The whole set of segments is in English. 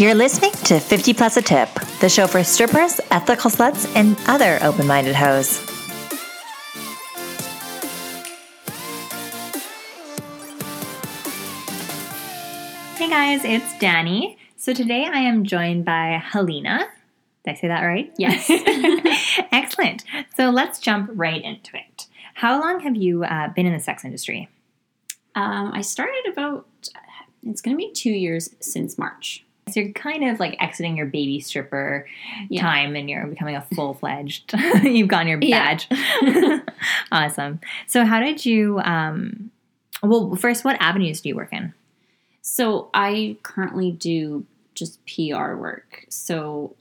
You're listening to 50 Plus a Tip, the show for strippers, ethical sluts, and other open minded hoes. Hey guys, it's Danny. So today I am joined by Helena. Did I say that right? Yes. Excellent. So let's jump right into it. How long have you uh, been in the sex industry? Um, I started about, it's going to be two years since March. So you're kind of like exiting your baby stripper Yeah. time and you're becoming a full fledged. You've gotten your Yeah. badge. awesome. So how did you? Um, well, first, what avenues do you work in? So I currently do just PR work. So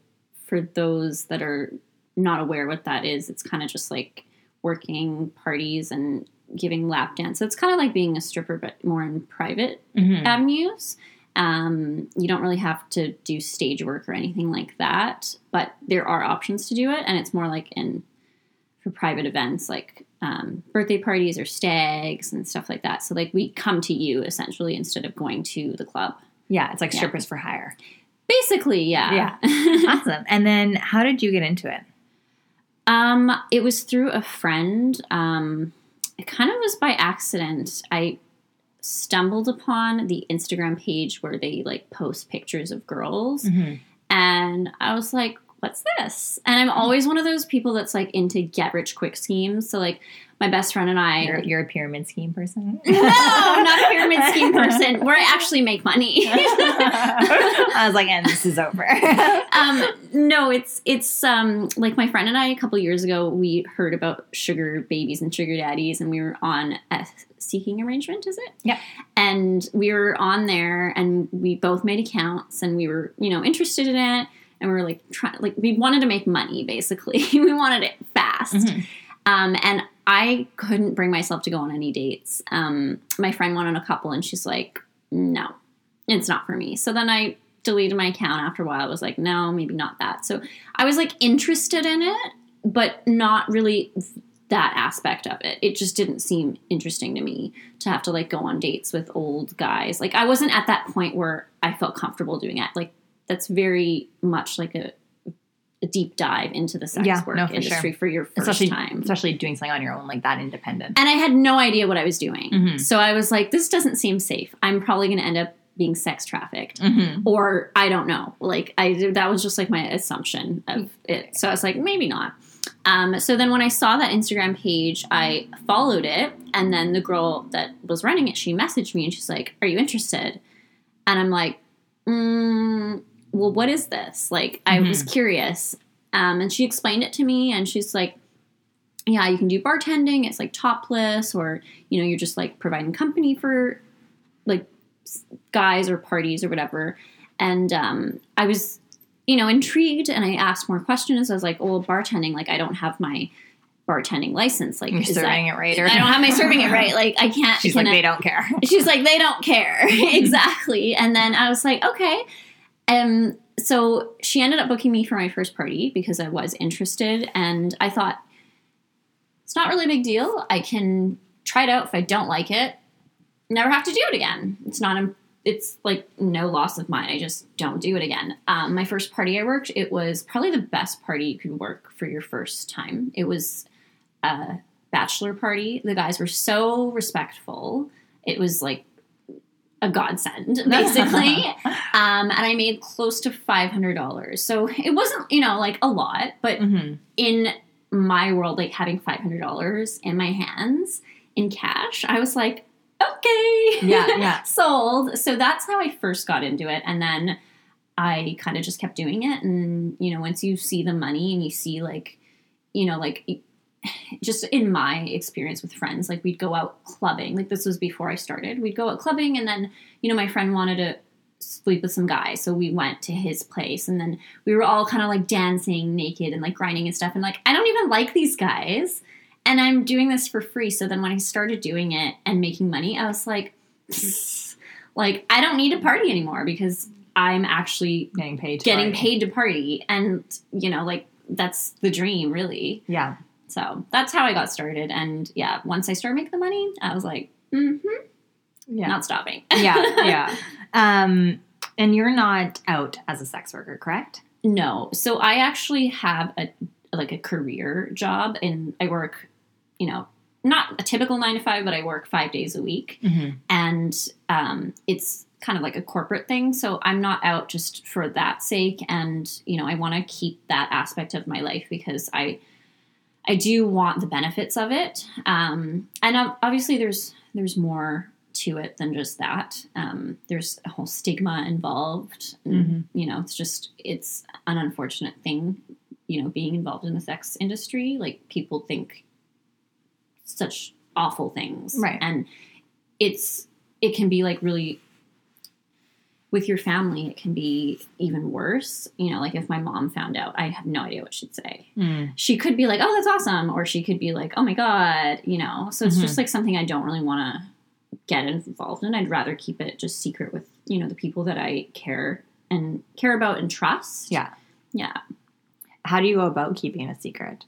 for those that are not aware what that is, it's kind of just like working parties and giving lap dance. So it's kind of like being a stripper, but more in private Mhm. avenues. Um, you don't really have to do stage work or anything like that, but there are options to do it, and it's more like in for private events like um, birthday parties or stags and stuff like that. So like we come to you essentially instead of going to the club. Yeah, it's like Yeah. strippers for hire. Basically, yeah. awesome. And then how did you get into it? um, it was through a friend. Um, it kind of was by accident. I stumbled upon the Instagram page where they like post pictures of girls. Mm-hmm. and I was like, "What's this?" And I'm always one of those people that's like into get rich quick schemes. So like my best friend and I, You're, you're a pyramid scheme person. no, I'm not a pyramid scheme person, where I actually make money. I was like, and this is over. um, no, it's it's um like my friend and I a couple years ago we heard about sugar babies and sugar daddies, and we were on a seeking arrangement. Is it? Yeah. And we were on there, and we both made accounts, and we were you know interested in it, and we were like trying like we wanted to make money basically. we wanted it fast. Mhm. Um, and I couldn't bring myself to go on any dates. Um, my friend went on a couple, and she's like, "No, it's not for me." So then I deleted my account after a while. I was like, "No, maybe not that." So I was like interested in it, but not really that aspect of it. It just didn't seem interesting to me to have to like go on dates with old guys. Like I wasn't at that point where I felt comfortable doing it. Like that's very much like a, a deep dive into the sex Yeah, work no, for industry sure. for your first especially, time. especially doing something on your own like that, independent. And I had no idea what I was doing. Mhm. So I was like, this doesn't seem safe. I'm probably going to end up being sex trafficked. Mhm. Or I don't know. Like I that was just like my assumption of it. So I was like, maybe not. Um, so then when I saw that Instagram page, I followed it, and then the girl that was running it, she messaged me and she's like, "Are you interested?" And I'm like, mm, "Well, what is this?" Like I was curious, um, and she explained it to me, and she's like, "Yeah, you can do bartending. It's like topless, or you know, you're just like providing company for like guys or parties or whatever." And um, I was you know, intrigued and I asked more questions. I was like, oh, well, bartending, like I don't have my bartending license. Like You're serving that, it right. Or I don't have my serving it right. Like I can't. She's can like, I- they don't care. She's like, they don't care. exactly. And then I was like, okay. Um, so she ended up booking me for my first party because I was interested. And I thought, it's not really a big deal. I can try it out. If I don't like it, never have to do it again. It's not, a, it's like no loss of mine. I just don't do it again. Um, my first party I worked, it was probably the best party you could work for your first time. It was a bachelor party. The guys were so respectful. It was like a godsend, basically. um, and I made close to five hundred dollars. So it wasn't, you know, like a lot, but hmm in my world, like having five hundred dollars in my hands in cash, I was like, okay, Yeah, yeah. sold. So that's how I first got into it, and then I kind of just kept doing it. And you know, once you see the money and you see like, you know, like just in my experience with friends, like we'd go out clubbing. Like this was before I started. We'd go out clubbing, and then you know, my friend wanted to sleep with some guy, so we went to his place, and then we were all kind of like dancing naked and like grinding and stuff. And like, I don't even like these guys, and I'm doing this for free. So then when I started doing it and making money, I was like, like I don't need to party anymore because I'm actually Getting paid. to getting party. paid to party, and you know, like that's the dream, really. Yeah. So that's how I got started. And yeah, once I started making the money, I was like, mm-hmm, Yeah. not stopping. yeah. Yeah. Um, And you're not out as a sex worker, correct? No. So I actually have a like a career job and I work, you know, not a typical 9 to 5, but I work 5 days a week. Mm-hmm. And um it's kind of like a corporate thing, so I'm not out just for that sake and, you know, I want to keep that aspect of my life because I I do want the benefits of it. Um and obviously there's there's more to it than just that. Um, there's a whole stigma involved. And, Mhm. You know, it's just it's an unfortunate thing. You know, being involved in the sex industry, like people think such awful things, Right. And it's it can be like really with your family. It can be even worse. You know, like if my mom found out, I have no idea what she'd say Mm. she could be like, "Oh, that's awesome," or she could be like, "Oh my god," you know. So it's Mhm. just like something I don't really want to get involved in. I'd rather keep it just secret with you know the people that I care and care about and trust. Yeah. yeah, How do you go about keeping a secret?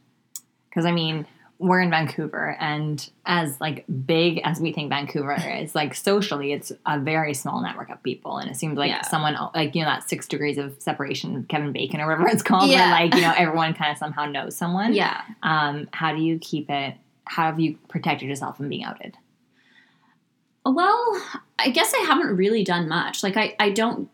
Because I mean, we're in Vancouver, and as like big as we think Vancouver is, like socially, it's a very small network of people, and it seems like Yeah. someone like you know that six degrees of separation, Kevin Bacon or whatever it's called, Yeah. where like you know everyone kind of somehow knows someone. yeah. Um, how do you keep it? How have you protected yourself from being outed? Well, I guess I haven't really done much. Like I, I don't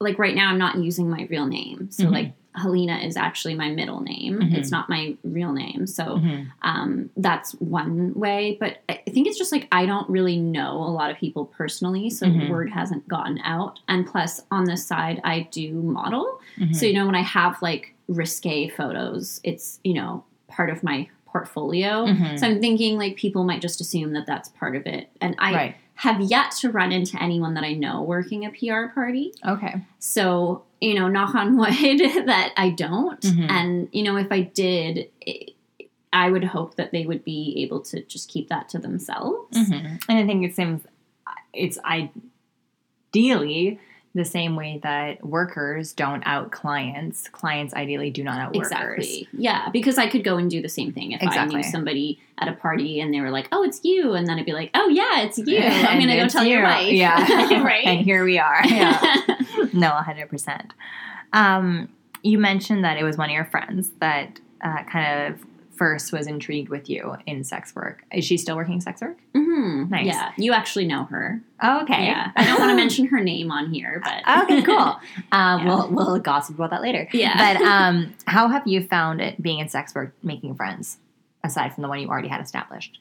like right now. I'm not using my real name, so Mhm. like Helena is actually my middle name. Mhm. It's not my real name, so. Mhm. um, that's one way but i think it's just like i don't really know a lot of people personally so Mhm. word hasn't gotten out and plus on this side i do model Mhm. so you know when i have like risque photos it's you know part of my portfolio Mhm. so i'm thinking like people might just assume that that's part of it and i right. Have yet to run into anyone that i know working a pr party Okay. so, you know, knock on wood that I don't. Mhm. And, you know, if I did, it, I would hope that they would be able to just keep that to themselves. Mhm. And I think it seems it's ideally the same way that workers don't out clients. Clients ideally do not out workers. Exactly. Yeah, because I could go and do the same thing if I knew somebody at a party and they were like, "Oh, it's you," and then I'd be like, "Oh yeah, it's you." I'm gonna go tell your you. wife. Yeah. right. and here we are. Yeah. no, 100%. Um, you mentioned that it was one of your friends that uh, kind of first was intrigued with you in sex work. Is she still working sex work? Mm-hmm. Nice. Yeah, you actually know her. Oh, okay. Yeah, I don't want to mention her name on here, but okay, cool. Um, Yeah. We'll we'll gossip about that later. Yeah. But um, how have you found it being in sex work, making friends, aside from the one you already had established?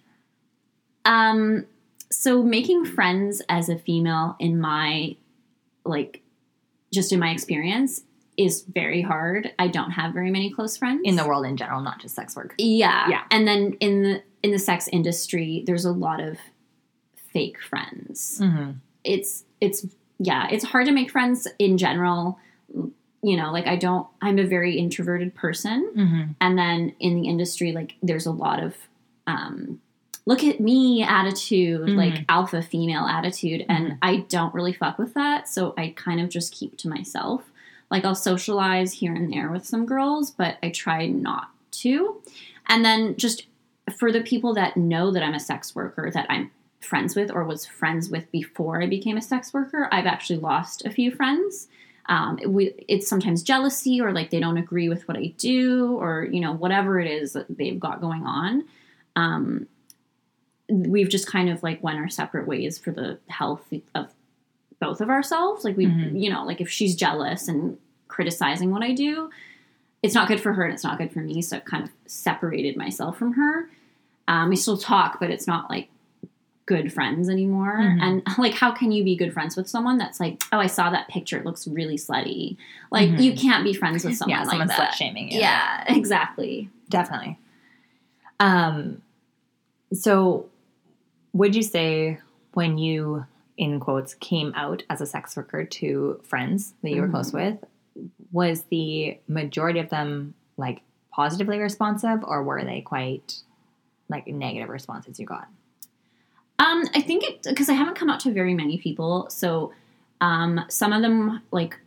Um, so making friends as a female in my like just in my experience is very hard. I don't have very many close friends In the world in general, not just sex work. Yeah. Yeah. And then in the in the sex industry, there's a lot of fake friends. Mm-hmm. It's it's yeah, it's hard to make friends in general. You know, like I don't I'm a very introverted person Mm-hmm. and then in the industry like there's a lot of um look at me attitude Mhm. like alpha female attitude and Mhm. i don't really fuck with that so i kind of just keep to myself like i'll socialize here and there with some girls but i try not to and then just for the people that know that i'm a sex worker that i'm friends with or was friends with before i became a sex worker i've actually lost a few friends um, we, it's sometimes jealousy or like they don't agree with what I do or you know whatever it is that they've got going on. Um, we've just kind of like went our separate ways for the health of both of ourselves. Like we, Mhm. you know, like if she's jealous and criticizing what I do, it's not good for her and it's not good for me. So I've kind of separated myself from her. Um, we still talk, but it's not like good friends anymore. Mhm. And like, how can you be good friends with someone that's like, oh, I saw that picture, it looks really slutty. Like, Mhm. you can't be friends with someone yeah, like that. slut shaming you. Yeah, exactly. definitely. Um, so would you say when you, in quotes, came out as a sex worker to friends that you were Mhm. close with, was the majority of them like positively responsive, or were they quite like negative responses you got? Um, I think it because I haven't come out to very many people, so um, some of them like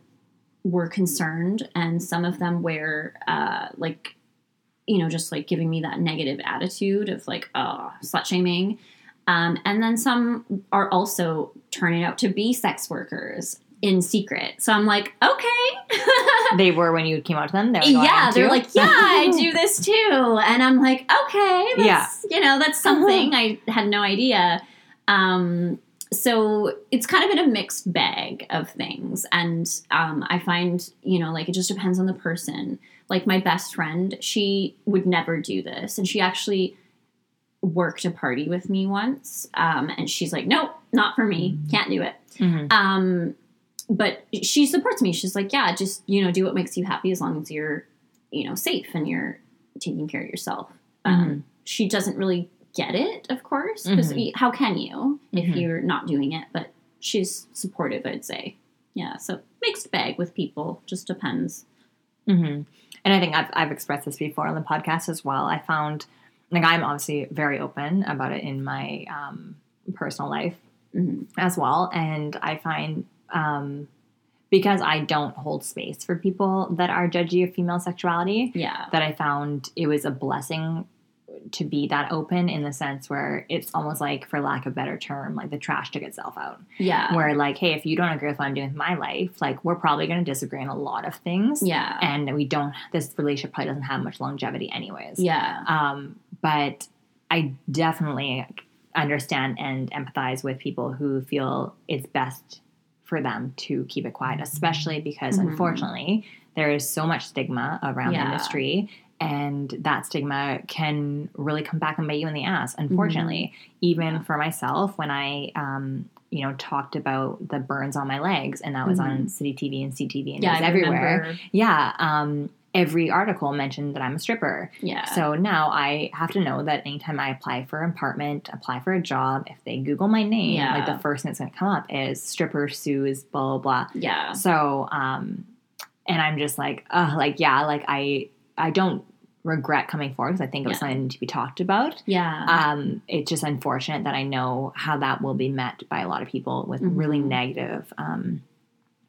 were concerned, and some of them were uh, like, you know, just like giving me that negative attitude of like, oh, slut shaming. Um, and then some are also turning out to be sex workers, in secret. So I'm like, okay. They were when you came out to them. They were going yeah, they're too? like, yeah, I do this too. And I'm like, okay, that's, you know, that's something I had no idea. Um, so it's kind of in a mixed bag of things. And um, I find, you know, like it just depends on the person. Like my best friend, she would never do this. And she actually worked a party with me once. Um, and she's like, nope, not for me. Can't do it. Mhm. Um, but she supports me. She's like, yeah, just you know, do what makes you happy as long as you're, you know, safe and you're taking care of yourself. Um, She doesn't really get it, of course, because Mhm. how can you if Mhm. you're not doing it? But she's supportive, I'd say. Yeah, so mixed bag with people. Just depends. hmm And I think I've, I've expressed this before on the podcast as well. I found, like, I'm obviously very open about it in my um, personal life Mhm. as well. And I find, um, because I don't hold space for people that are judgy of female sexuality, Yeah, that I found it was a blessing to be that open in the sense where it's almost like, for lack of a better term, like the trash took itself out. yeah, Where, like, hey, if you don't agree with what I'm doing with my life, like, we're probably going to disagree on a lot of things. yeah, And we don't, this relationship probably doesn't have much longevity, anyways. yeah, Um, but I definitely understand and empathize with people who feel it's best for them to keep it quiet, especially because Mhm. unfortunately there is so much stigma around the industry. And that stigma can really come back and bite you in the ass. Unfortunately, even Yeah. for myself, when I, um, you know, talked about the burns on my legs, and that was on City TV and CTV, and yeah. it was I everywhere. remember. Yeah, um, every article mentioned that I'm a stripper. Yeah, So now I have to know that anytime I apply for an apartment, apply for a job, if they Google my name, Yeah. like the first thing that's going to come up is stripper sues, blah, blah, blah. yeah, So, um, and I'm just like, uh, like, yeah, like I, I don't regret coming forward because I think it was Yeah. something to be talked about. yeah, Um, it's just unfortunate that I know how that will be met by a lot of people with really Mhm. negative, um,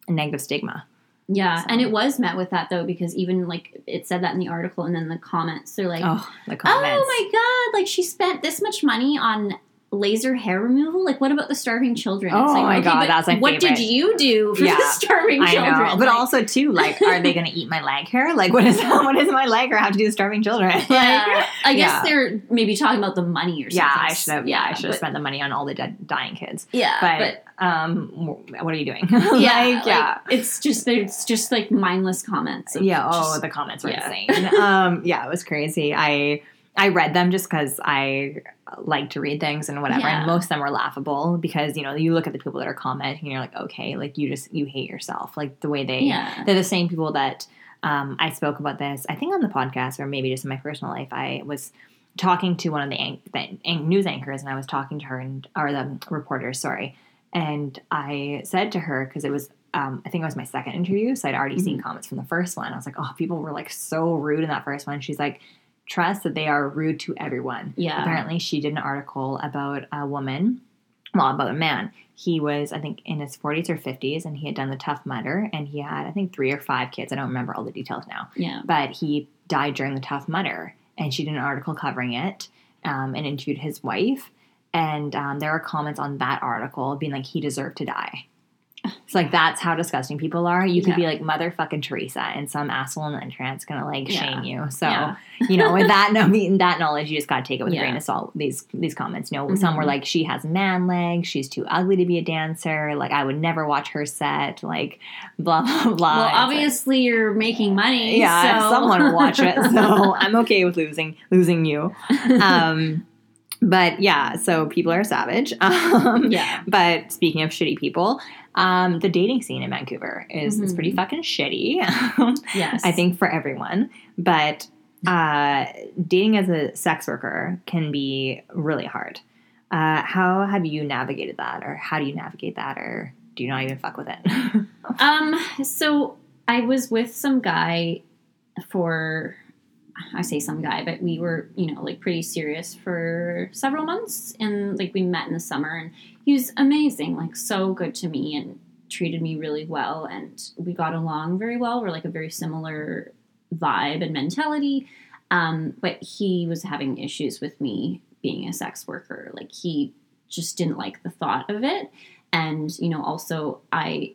negative stigma. Yeah. so- And it was met with that though, because even like it said that in the article, and then the comments, they're like, Oh, the comments. Oh my god! Like she spent this much money on laser hair removal. Like, what about the starving children? Oh like, my God, that's my What did you do for Yeah, the starving I children? know, but Like, also too, like, are they going to eat my leg hair? Like, what is what does my leg hair have to do with starving children? Like, yeah, I guess yeah. they're maybe talking about the money or something. yeah, I should have. Yeah, I should have spent the money on all the dead, dying kids. Yeah, But, um, what are you doing? yeah, like, yeah. it's just it's just like mindless comments. Yeah. Oh, the comments were yeah. insane. um, yeah, it was crazy. I I read them just because I like to read things and whatever, Yeah. and most of them are laughable because you know you look at the people that are commenting and you're like, okay, like you just you hate yourself, like the way they yeah, they're the same people that um, I spoke about this. I think on the podcast or maybe just in my personal life. I was talking to one of the, an- the an- news anchors and I was talking to her and or the reporters, sorry, and I said to her because it was. Um, I think it was my second interview, so I'd already seen comments from the first one. I was like, "Oh, people were like so rude in that first one." She's like, "Trust that they are rude to everyone." yeah, Apparently, she did an article about a woman, well, about a man. He was, I think, in his 40s or 50s, and he had done the Tough Mudder, and he had, I think, three or five kids. I don't remember all the details now, yeah, but he died during the Tough Mudder, and she did an article covering it um, and interviewed his wife. And um, there were comments on that article being like, he deserved to die. It's like that's how disgusting people are. You could be like motherfucking Teresa, and some asshole on the internet's gonna like Yeah. shame you. So Yeah. you know, with that no, that knowledge, you just gotta take it with Yeah. a grain of salt. These these comments. You know, some were Mhm. like, she has man legs, she's too ugly to be a dancer. Like I would never watch her set. Like blah blah blah. Well, It's like- obviously you're making money. yeah, so. someone will watch it. So I'm okay with losing losing you. Um, but yeah, so people are savage. Um, yeah, but speaking of shitty people, um, the dating scene in Vancouver is, is Mhm. pretty fucking shitty. yes, I think for everyone. But uh, dating as a sex worker can be really hard. Uh, how have you navigated that, or how do you navigate that, or do you not even fuck with it? Um, so I was with some guy for I say some guy, but we were, you know, like pretty serious for several months and like we met in the summer and he was amazing, like so good to me and treated me really well and we got along very well. We're like a very similar vibe and mentality. Um, but he was having issues with me being a sex worker. Like he just didn't like the thought of it. And, you know, also I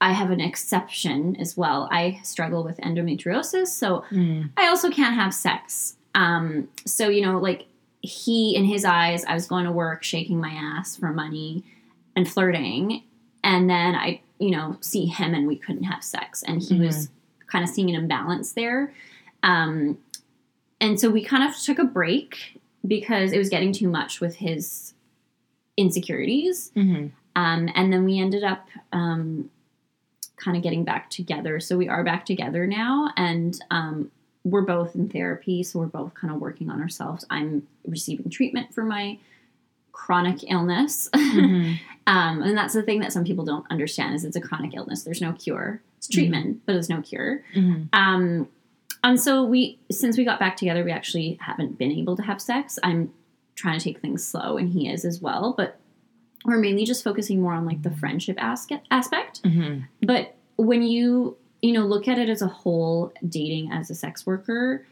I have an exception as well. I struggle with endometriosis, so Mm. I also can't have sex. Um, so you know, like he in his eyes, I was going to work, shaking my ass for money and flirting, and then I, you know, see him and we couldn't have sex, and he was kind of seeing an imbalance there. Um, and so we kind of took a break because it was getting too much with his insecurities. Mhm. Um, and then we ended up um, kind of getting back together. So we are back together now, and um, we're both in therapy. So we're both kind of working on ourselves. I'm receiving treatment for my chronic illness, Mhm. um, and that's the thing that some people don't understand is it's a chronic illness. There's no cure. It's treatment, but there's no cure. Mhm. Um, and so we, since we got back together, we actually haven't been able to have sex. I'm trying to take things slow, and he is as well. But we're mainly just focusing more on like the friendship aspect. Aspect. Mhm. But when you you know look at it as a whole, dating as a sex worker,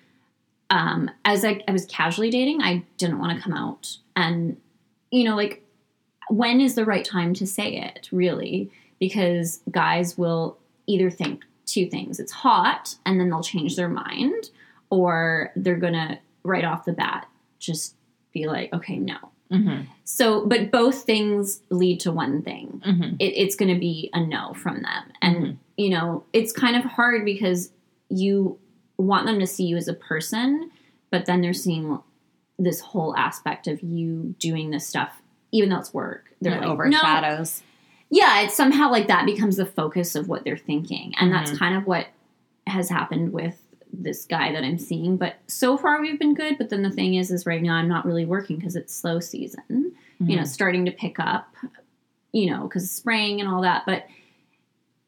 um, as I, I was casually dating, I didn't want to come out and you know like when is the right time to say it really because guys will either think two things it's hot and then they'll change their mind or they're gonna right off the bat just be like okay no Mhm. so but both things lead to one thing Mhm. it, it's going to be a no from them and Mhm. you know it's kind of hard because you want them to see you as a person but then they're seeing this whole aspect of you doing this stuff even though it's work they're It like no overshadows. yeah it's somehow like that becomes the focus of what they're thinking and that's Mhm. kind of what has happened with this guy that i'm seeing but so far we've been good but then the thing is is right now i'm not really working because it's slow season you know, Mhm. starting to pick up, you know, because spring and all that. But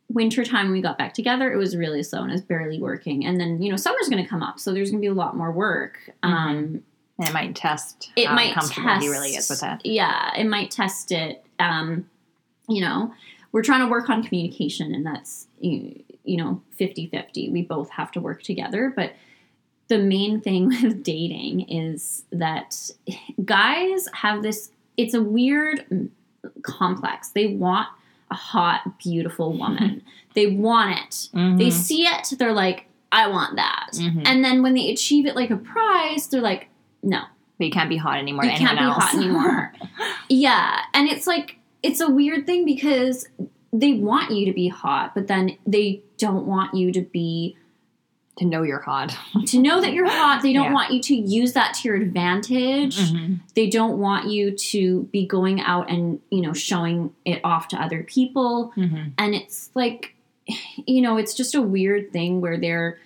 wintertime, when we got back together, it was really slow and I was barely working. And then, you know, summer's going to come up, so there's going to be a lot more work. Um, And it might test it how might comfortable test, he really is with it. Yeah, it might test it. Um, you know, we're trying to work on communication, and that's you, you know 50-50. We both have to work together, but the main thing with dating is that guys have this. It's a weird complex. They want a hot, beautiful woman. they want it. They Mhm. see it. They're like, I want that. Mhm. And then when they achieve it like a prize, they're like, no, But you can't be hot anymore. you can't be else. hot anymore. yeah, and it's like it's a weird thing because they want you to be hot, but then they don't want you to be to know you're hot. to know that you're hot. They don't Yeah. want you to use that to your advantage. Mhm. They don't want you to be going out and you know showing it off to other people. Mhm. And it's like, you know, it's just a weird thing where they're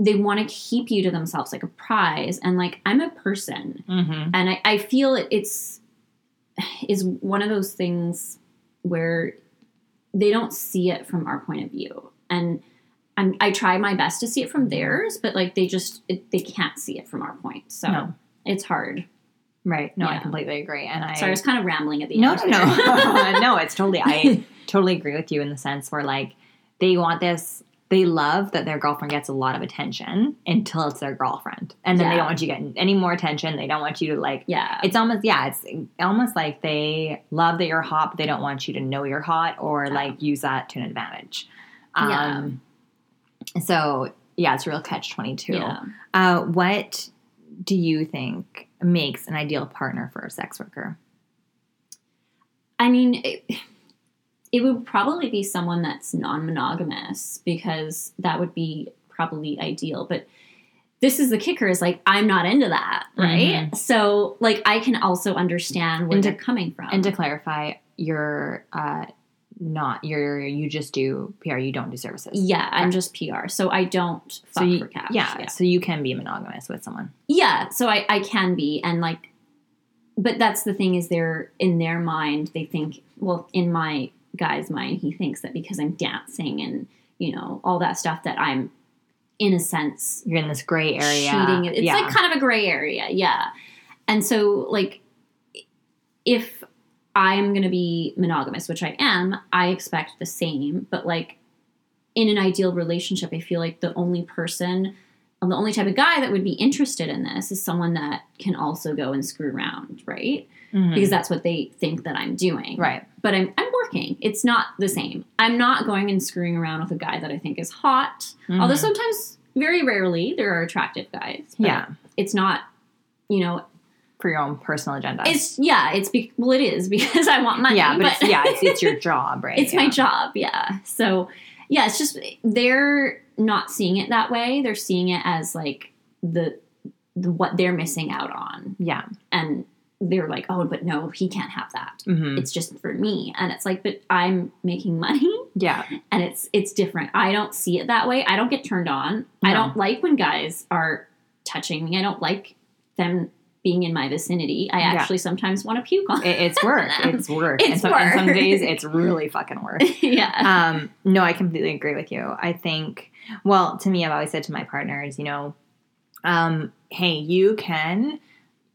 they want to keep you to themselves like a prize. And like I'm a person Mhm. and I, I feel it- it's is one of those things where they don't see it from our point of view and I'm, i try my best to see it from theirs but like they just it, they can't see it from our point so No. it's hard Right. No, I completely agree. And I sorry i was kind of rambling at the No, end no, no. there. no, it's totally I totally agree with you in the sense where like they want this they love that their girlfriend gets a lot of attention until it's their girlfriend. And then they don't want you getting any more attention. They don't want you to like yeah it's almost yeah, it's almost like they love that you're hot, but they don't want you to know you're hot or Yeah. like use that to an advantage. Yeah. Um so yeah, it's a real catch twenty two. yeah Uh what do you think makes an ideal partner for a sex worker? i mean it, it would probably be someone that's non-monogamous because that would be probably ideal but this is the kicker is like i'm not into that right so like i can also understand where And they're coming from And to clarify, you're uh, not you're you just do PR. You don't do services. yeah i'm just pr so i don't fuck So you, for cash yeah, yeah so you can be monogamous with someone. yeah so I, I can be and like but that's the thing is they're in their mind they think well in my guy's mind he thinks that because i'm dancing and you know all that stuff that i'm in a sense You're in this gray area. cheating it's yeah. like kind of a gray area yeah and so like if i'm going to be monogamous which i am i expect the same but like in an ideal relationship i feel like the only person the only type of guy that would be interested in this is someone that can also go and screw around right Mhm. because that's what they think that i'm doing right. but i'm, I'm working. It's not the same. I'm not going and screwing around with a guy that I think is hot. Although Mhm. sometimes, very rarely, there are attractive guys. but yeah, It's not, you know, for your own personal agenda. it's, yeah, it's, be- well, it is because I want money. yeah, but, it's, yeah, it's, it's your job, right? it's yeah. my job. Yeah. So, yeah, it's just, they're not seeing it that way. They're seeing it as like the, the what they're missing out on. Yeah. And they're like, oh, but no, he can't have that. hmm It's just for me. And it's like, but I'm making money. Yeah. and it's it's different. I don't see it that way. I don't get turned on. I don't like when guys are touching me. I don't like them being in my vicinity. I Yeah. actually sometimes want to puke on. It, it's work. It's work. and, It's some, and some days it's really fucking work. yeah. um, no, I completely agree with you. I think, well, to me, I've always said to my partners, you know, um, hey, you can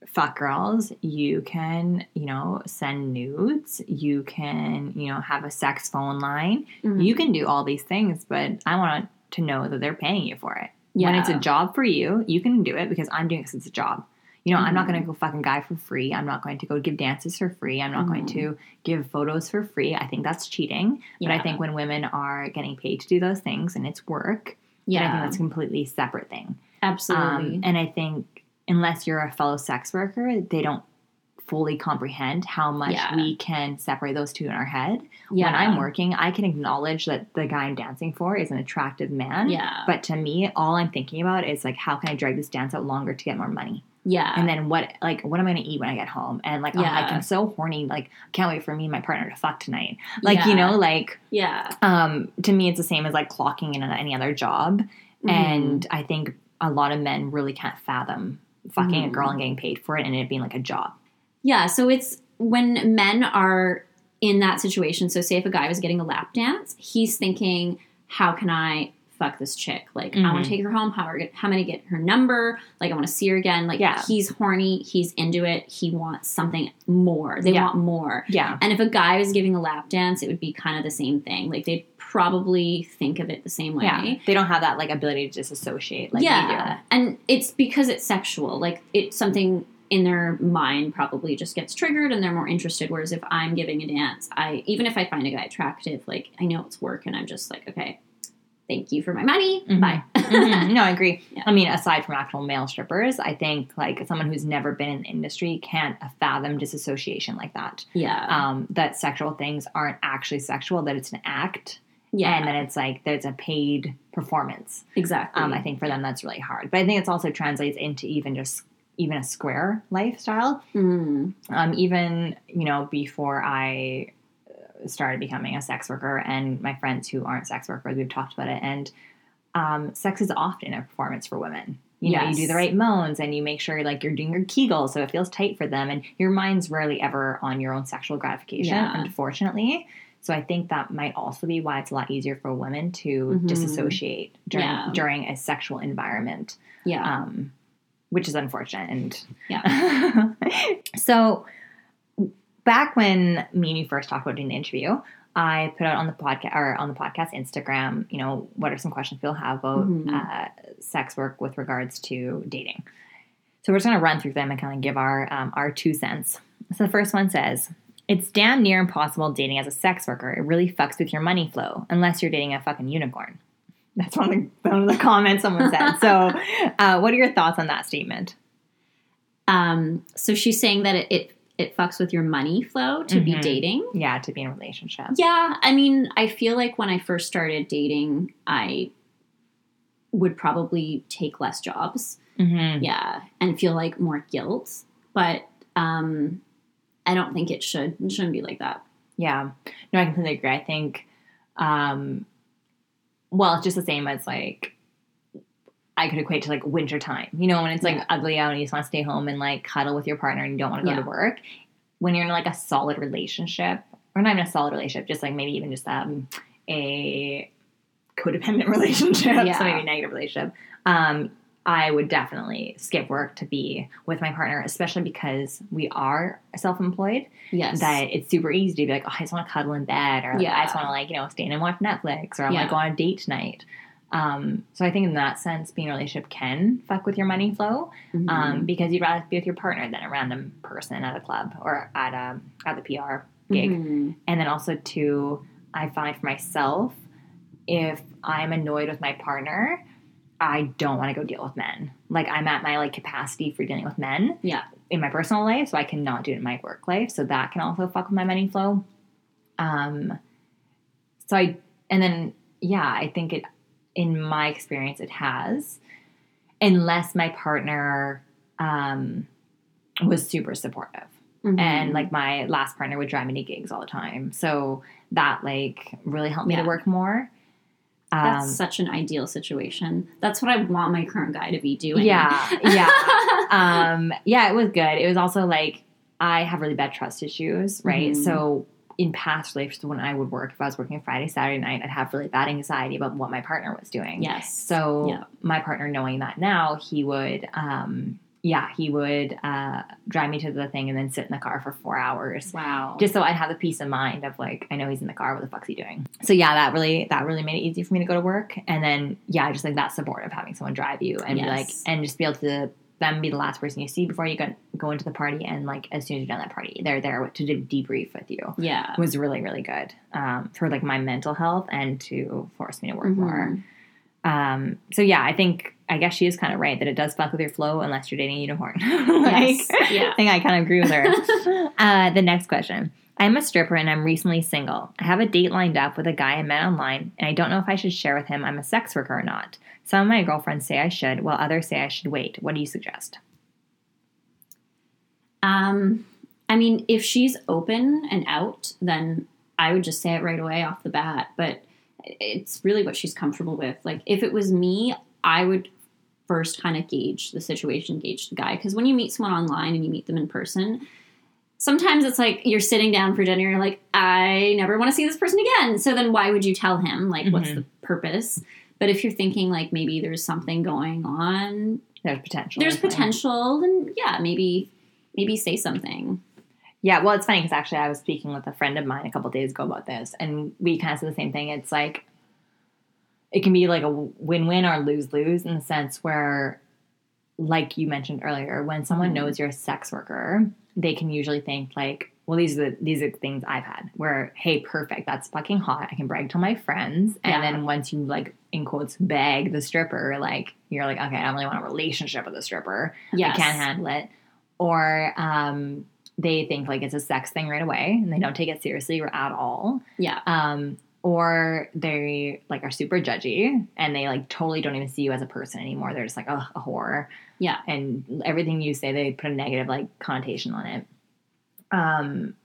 fuck girls, you can, you know, send nudes, you can, you know, have a sex phone line, Mhm. you can do all these things, but I want to know that they're paying you for it. yeah. When it's a job for you, you can do it because I'm doing it because it's a job. You know, I'm not Mhm. going to go fucking guy for free. I'm not going to go give dances for free. I'm not going Mhm. to give photos for free. I think that's cheating. But I think when women are getting paid to do those things and it's work, yeah, I think that's a completely separate thing. absolutely. Um, and I think unless you're a fellow sex worker, they don't fully comprehend how much Yeah. we can separate those two in our head. yeah. When I'm working, I can acknowledge that the guy I'm dancing for is an attractive man. yeah, But to me, all I'm thinking about is like, how can I drag this dance out longer to get more money? Yeah, And then what, like, what am I going to eat when I get home? And like, oh, Yeah. like, I'm so horny. Like, can't wait for me and my partner to fuck tonight. Like, you know, like, yeah, um, to me, it's the same as like clocking in on any other job. Mhm. And I think a lot of men really can't fathom fucking a Mhm. girl and getting paid for it and it being like a job. Yeah, so it's when men are in that situation. So, say if a guy was getting a lap dance, he's thinking, "How can I fuck this chick? Like, I want to mm-hmm. take her home. How, are, how am I going to get her number? Like, I want to see her again. Like, Yeah. he's horny. He's into it. He wants something more. They Yeah. want more. Yeah. And if a guy was giving a lap dance, it would be kind of the same thing. Like, they'd probably think of it the same way. Yeah. They don't have that like ability to disassociate like yeah, and it's because it's sexual. Like it's something in their mind probably just gets triggered, and they're more interested. Whereas if I'm giving a dance, I even if I find a guy attractive, like I know it's work, and I'm just like, okay, thank you for my money, Mhm. bye. Mhm. No, I agree. Yeah. I mean, aside from actual male strippers, I think like someone who's never been in the industry can't fathom disassociation like that. yeah, Um, that sexual things aren't actually sexual, that it's an act, yeah, and then it's like there's a paid performance. exactly. Um, I think for them that's really hard. But I think it also translates into even just even a square lifestyle. Mm, Um, even you know before I started becoming a sex worker, and my friends who aren't sex workers, we've talked about it, and um, sex is often a performance for women. You know, you do the right moans, and you make sure like you're doing your Kegel, so it feels tight for them, and your mind's rarely ever on your own sexual gratification, Yeah. unfortunately. So I think that might also be why it's a lot easier for women to Mhm. disassociate during Yeah. during a sexual environment yeah, um, which is unfortunate. And Yeah. so back when me and you first talked about doing the interview, I put out on the podcast or on the podcast Instagram, you know, what are some questions people have about Mhm. uh, sex work with regards to dating. So we're just going to run through them and kind of give our um, our two cents. So the first one says. It's damn near impossible dating as a sex worker. It really fucks with your money flow, unless you're dating a fucking unicorn. That's one of the, one of the comments someone said. So, uh, what are your thoughts on that statement? um, so she's saying that it, it it fucks with your money flow to be Mhm. dating. Yeah, to be in a relationship. Yeah, I mean, I feel like when I first started dating, I would probably take less jobs. Mm-hmm. Yeah, and feel like more guilt. But um, I don't think it should. It shouldn't be like that. Yeah. No, I completely agree. I think, um, well, it's just the same as like, I could equate to like winter time. You know, when it's like Yeah. ugly out and you just want to stay home and like cuddle with your partner and you don't want to go Yeah. to work. When you're in like a solid relationship, or not even a solid relationship, just like maybe even just um, a codependent relationship, Yeah. so maybe a negative relationship. Um, I would definitely skip work to be with my partner, especially because we are self-employed Yes. that it's super easy to be like, oh, I just want to cuddle in bed, or like, Yeah. I just want to like you know stay in and watch Netflix, or I want Yeah. to go on a date tonight. Um, so I think in that sense, being in a relationship can fuck with your money flow Mhm. um, because you'd rather be with your partner than a random person at a club or at a at the PR gig. Mhm. And then also too, I find for myself, if I'm annoyed with my partner, I don't want to go deal with men. Like I'm at my like capacity for dealing with men. Yeah. In my personal life, so I cannot do it in my work life. So that can also fuck with my money flow. Um so I and then yeah, I think it in my experience it has. Unless my partner um was super supportive Mhm. and like my last partner would drive me to gigs all the time so that like really helped me Yeah. to work more that's um, such an ideal situation. That's what I want my current guy to be doing. yeah yeah um yeah it was good it was also like i have really bad trust issues right Mhm. so in past relationships when i would work if i was working friday saturday night i'd have really bad anxiety about what my partner was doing yes. so Yeah. my partner knowing that now he would um yeah he would uh drive me to the thing and then sit in the car for four hours wow. just so I'd have the peace of mind of like I know he's in the car. What the fuck's he doing? So yeah, that really that really made it easy for me to go to work. And then yeah, I just like that support of having someone drive you and be like and just be able to them be the last person you see before you go go into the party and like as soon as you're done that party, they're there to de- debrief with you. yeah. Was really really good um, for like my mental health and to force me to work Mhm. more. Um, so yeah, I think I guess she is kind of right that it does fuck with your flow unless you're dating a unicorn. like, Yes. Yeah. I think I kind of agree with her. uh, the next question. I'm a stripper and I'm recently single. I have a date lined up with a guy I met online, and I don't know if I should share with him I'm a sex worker or not. Some of my girlfriends say I should, while others say I should wait. What do you suggest? Um, I mean, if she's open and out, then I would just say it right away off the bat. But it's really what she's comfortable with. Like, if it was me, I would first kind of gauge the situation, gauge the guy. Because when you meet someone online and you meet them in person, sometimes it's like you're sitting down for dinner, you're like, I never want to see this person again. So then why would you tell him? Like, what's Mhm. the purpose? But if you're thinking like maybe there's something going on, There's potential. there's potential, then yeah, maybe maybe say something. Yeah, well, it's funny because actually I was speaking with a friend of mine a couple days ago about this, and we kind of said the same thing. It's like it can be like a win-win or lose-lose in the sense where, like you mentioned earlier, when someone Mhm. knows you're a sex worker, they can usually think like, "Well, these are the, these are things I've had." Where, hey, perfect, that's fucking hot. I can brag to my friends, and Yeah. then once you like in quotes bag the stripper, like you're like, okay, I don't really want a relationship with a stripper. Yes. I can't handle it. Or um, they think like it's a sex thing right away and they don't take it seriously at all. Yeah. Um, or they like are super judgy and they like totally don't even see you as a person anymore. They're just like, oh, a whore. Yeah. And everything you say, they put a negative like connotation on it. Um,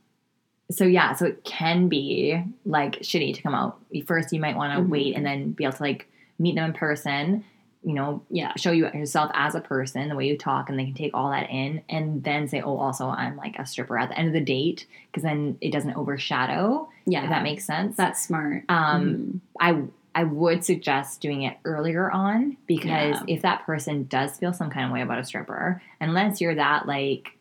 so yeah, so it can be like shitty to come out. First, you might want to Mhm. wait and then be able to like meet them in person. You know, Yeah. show you yourself as a person, the way you talk, and they can take all that in, and then say, "Oh, also, I'm like a stripper at the end of the date," because then it doesn't overshadow. Yeah. If that makes sense. that's smart. Um, Mhm. I I would suggest doing it earlier on because Yeah. if that person does feel some kind of way about a stripper, unless you're that like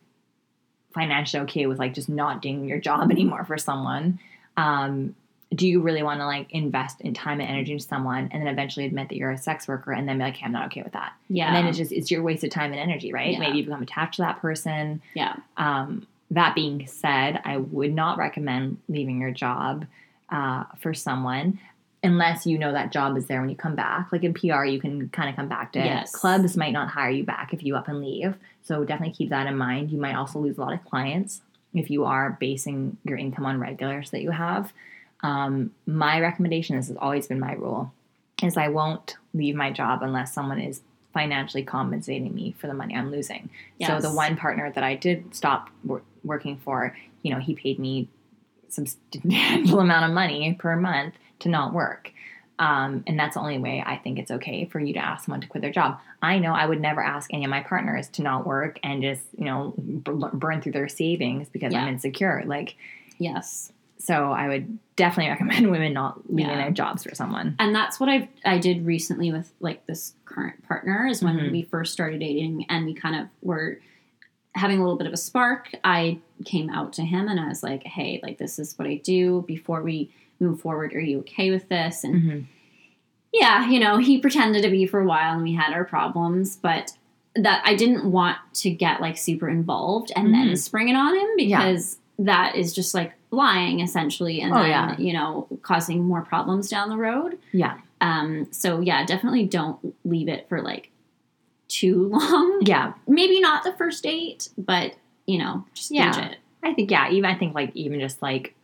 financially okay with like just not doing your job anymore for someone, um, do you really want to like invest in time and energy into someone and then eventually admit that you're a sex worker and then be like, hey, I'm not okay with that. yeah. And then it's just it's your waste of time and energy, right? Yeah. Maybe you become attached to that person. yeah. Um, that being said, I would not recommend leaving your job uh, for someone unless you know that job is there when you come back. Like in PR, you can kind of come back to it. Clubs might not hire you back if you up and leave. So definitely keep that in mind. You might also lose a lot of clients if you are basing your income on regulars that you have. Um, my recommendation, this has always been my rule, is I won't leave my job unless someone is financially compensating me for the money I'm losing. So the one partner that I did stop wor- working for, you know, he paid me some substantial amount of money per month to not work. Um, and that's the only way I think it's okay for you to ask someone to quit their job. I know I would never ask any of my partners to not work and just, you know, burn through their savings because I'm insecure. Like, Yes. so I would definitely recommend women not leaving Yeah. their jobs for someone. And that's what I I did recently with like this current partner is when Mhm. we first started dating and we kind of were having a little bit of a spark. I came out to him and I was like, "Hey, like this is what I do. Before we move forward, are you okay with this?" And Mm-hmm. yeah, you know, he pretended to be for a while and we had our problems, but that I didn't want to get like super involved and then Mhm. spring it on him Yeah. because that is just like lying essentially and Oh, then yeah. you know causing more problems down the road Yeah. um so yeah definitely don't leave it for like too long Yeah. maybe not the first date but you know just Yeah. it I think yeah, even I think like even just like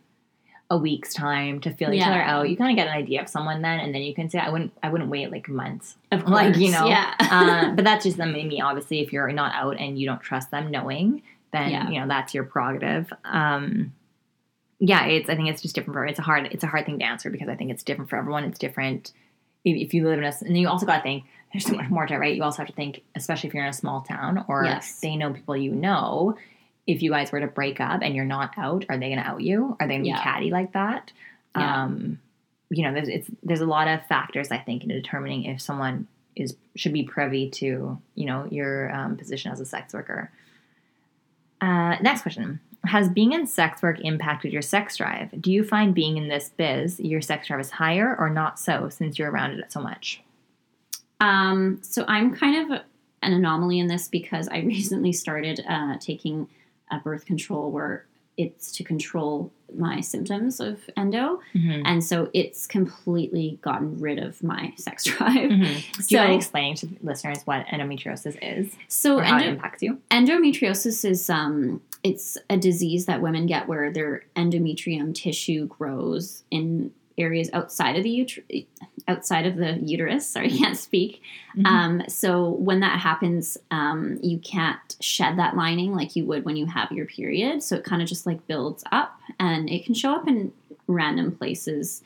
a week's time to feel each Yeah. other out. You kind of get an idea of someone then, and then you can say, I wouldn't, I wouldn't wait like months. of course Like, you know, yeah uh, but that's just them and me. Obviously, if you're not out and you don't trust them knowing, then Yeah. you know that's your prerogative. Um, yeah, it's. I think it's just different for. It's a hard. It's a hard thing to answer because I think it's different for everyone. It's different if, if you live in a. And then you also got to think. There's so much more to it, right? You also have to think, especially if you're in a small town or Yes. they know people you know. If you guys were to break up and you're not out, are they going to out you? Are they going to Yeah. be catty like that? Yeah. Um, you know, there's it's there's a lot of factors I think in determining if someone is should be privy to you know your um, position as a sex worker. Uh, next question: Has being in sex work impacted your sex drive? Do you find being in this biz your sex drive is higher or not so since you're around it so much? Um, so I'm kind of an anomaly in this because I recently started uh, taking a birth control where it's to control my symptoms of endo, Mm-hmm. and so it's completely gotten rid of my sex drive. Do you mind So, explaining to listeners what endometriosis is so or how it impacts you? endometriosis is um, it's a disease that women get where their endometrium tissue grows in areas outside of the uter- outside of the uterus. Sorry, I can't speak. Mhm. Um, so when that happens, um, you can't shed that lining like you would when you have your period. So it kind of just like builds up, and it can show up in random places.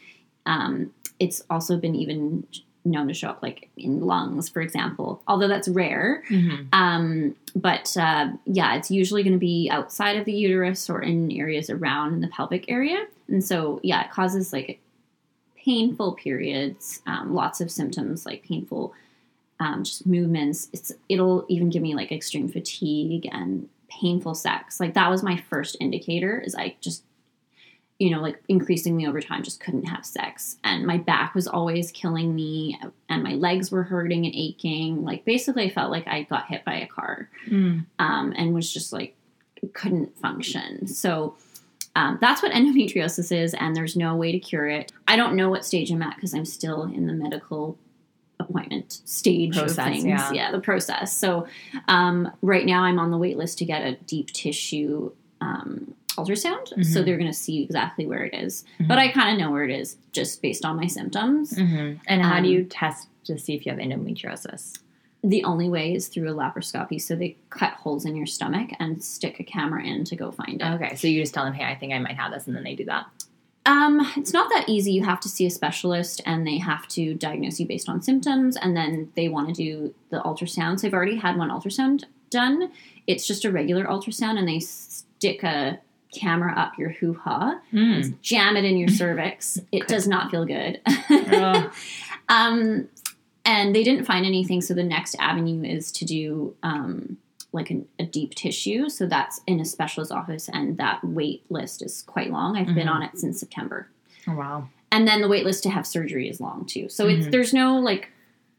Um, it's also been even known to show up like in lungs, for example, although that's rare. Mhm. Um, but uh, yeah, it's usually going to be outside of the uterus or in areas around in the pelvic area. And so, yeah, it causes like painful periods, um, lots of symptoms like painful um, just movements. It's it'll even give me like extreme fatigue and painful sex. Like that was my first indicator. Is I just you know like increasingly over time just couldn't have sex and my back was always killing me and my legs were hurting and aching like basically i felt like i got hit by a car Mm. um, and was just like couldn't function. So um, that's what endometriosis is, and there's no way to cure it. I don't know what stage I'm at because I'm still in the medical appointment stage Process, of things. yeah. the process. So um, right now I'm on the wait list to get a deep tissue um, ultrasound. So Mhm. they're going to see exactly where it is. Mhm. But I kind of know where it is just based on my symptoms. Mhm. And how Um, do you test to see if you have endometriosis? The only way is through a laparoscopy. So they cut holes in your stomach and stick a camera in to go find it. Okay, so you just tell them, hey, I think I might have this, and then they do that. Um, it's not that easy. You have to see a specialist and they have to diagnose you based on symptoms and then they want to do the ultrasound. So I've already had one ultrasound done. It's just a regular ultrasound and they stick a camera up your hoo ha, Mm. jam it in your cervix. It does not feel good. Um, and they didn't find anything. So the next avenue is to do um, like an, a deep tissue. So that's in a specialist office, and that wait list is quite long. I've been Mhm. on it since September, Oh, wow. and then the wait list to have surgery is long too. So it's Mhm. there's no like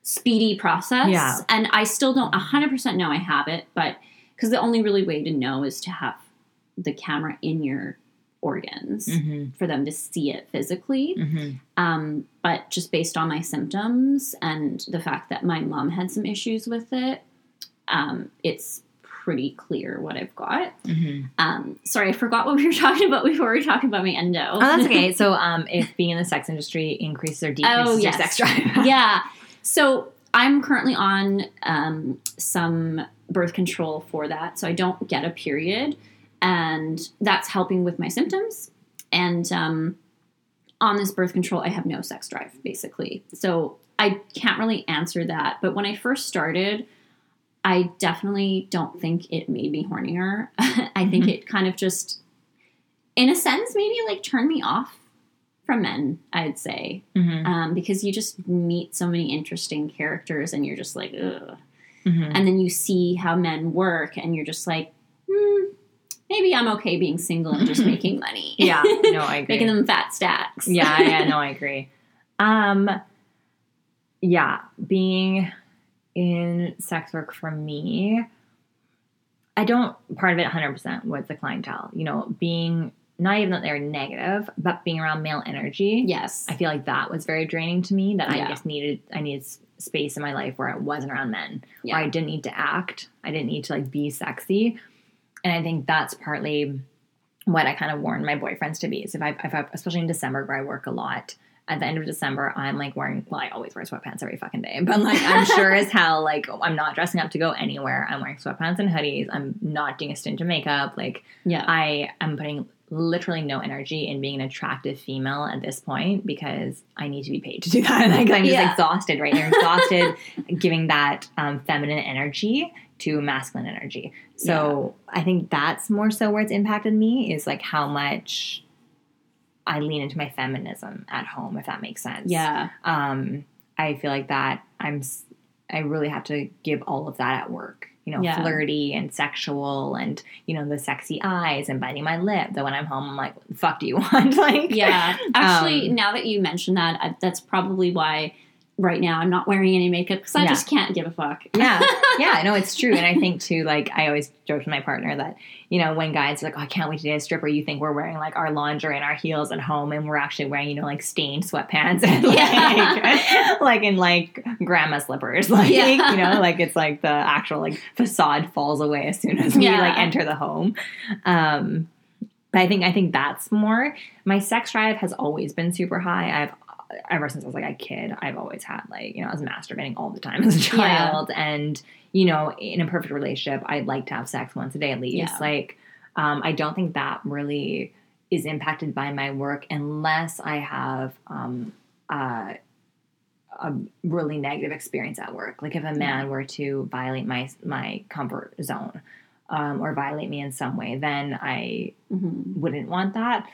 speedy process. Yeah. and I still don't hundred percent know I have it, but because the only really way to know is to have the camera in your organs Mm-hmm. for them to see it physically. Mm-hmm. Um, but just based on my symptoms and the fact that my mom had some issues with it, um, it's pretty clear what I've got. Mm-hmm. Um, sorry, I forgot what we were talking about before we were talking about my endo. Oh, that's okay. So, um, if being in the sex industry increases or decreases Oh, your yes. sex drive, yeah. So I'm currently on um, some birth control for that, so I don't get a period, and that's helping with my symptoms. And um, on this birth control, I have no sex drive, basically. So I can't really answer that. But when I first started, I definitely don't think it made me hornier. I think Mhm. it kind of just, in a sense, maybe like turned me off from men, I'd say mm-hmm. um, because you just meet so many interesting characters and you're just like, ugh. Mm-hmm. And then you see how men work and you're just like, hmm, maybe I'm okay being single and just making money. yeah, no, I agree. Making them fat stacks. yeah, yeah, no, I agree. Um, yeah, being in sex work for me, I don't part of it 100% was the clientele. You know, being not even that they're negative, but being around male energy. Yes. I feel like that was very draining to me. That Yeah. I just needed, I needed space in my life where I wasn't around men, Yeah. where I didn't need to act, I didn't need to like be sexy, and I think that's partly what I kind of warn my boyfriends to be. So if I, if I, especially in December where I work a lot, at the end of December, I'm like wearing, well, I always wear sweatpants every fucking day, but like I'm sure as hell, like I'm not dressing up to go anywhere. I'm wearing sweatpants and hoodies. I'm not doing a stint of makeup. Like yeah. I am putting literally no energy in being an attractive female at this point because I need to be paid to do that. Like I'm just Yeah. exhausted right now. Exhausted giving that um, feminine energy to masculine energy. So I think that's more so where it's impacted me is like how much I lean into my feminism at home, if that makes sense. yeah. Um, I feel like that I'm I really have to give all of that at work. You know, Yeah. flirty and sexual and, you know, the sexy eyes and biting my lip. That when I'm home, I'm like, fuck do you want? like, Yeah. Actually, Um, now that you mention that, I, that's probably why right now I'm not wearing any makeup because I Yeah. just can't give a fuck. yeah. Yeah. No, it's true. And I think too, like, I always joke with my partner that, you know, when guys are like, oh, I can't wait to date a stripper, you think we're wearing like our lingerie and our heels at home and we're actually wearing, you know, like stained sweatpants and like, Yeah. like in like grandma slippers. Like, Yeah. you know, like it's like the actual like facade falls away as soon as we like enter the home. Um, but I think I think that's more my sex drive has always been super high. I've ever since I was like a kid, I've always had like, you know, I was masturbating all the time as a Yeah. child. And, you know, in a perfect relationship, I'd like to have sex once a day at least. Yeah. Like, um, I don't think that really is impacted by my work unless I have um, uh, a really negative experience at work. Like if a man were to violate my my comfort zone um, or violate me in some way, then I hmm wouldn't want that.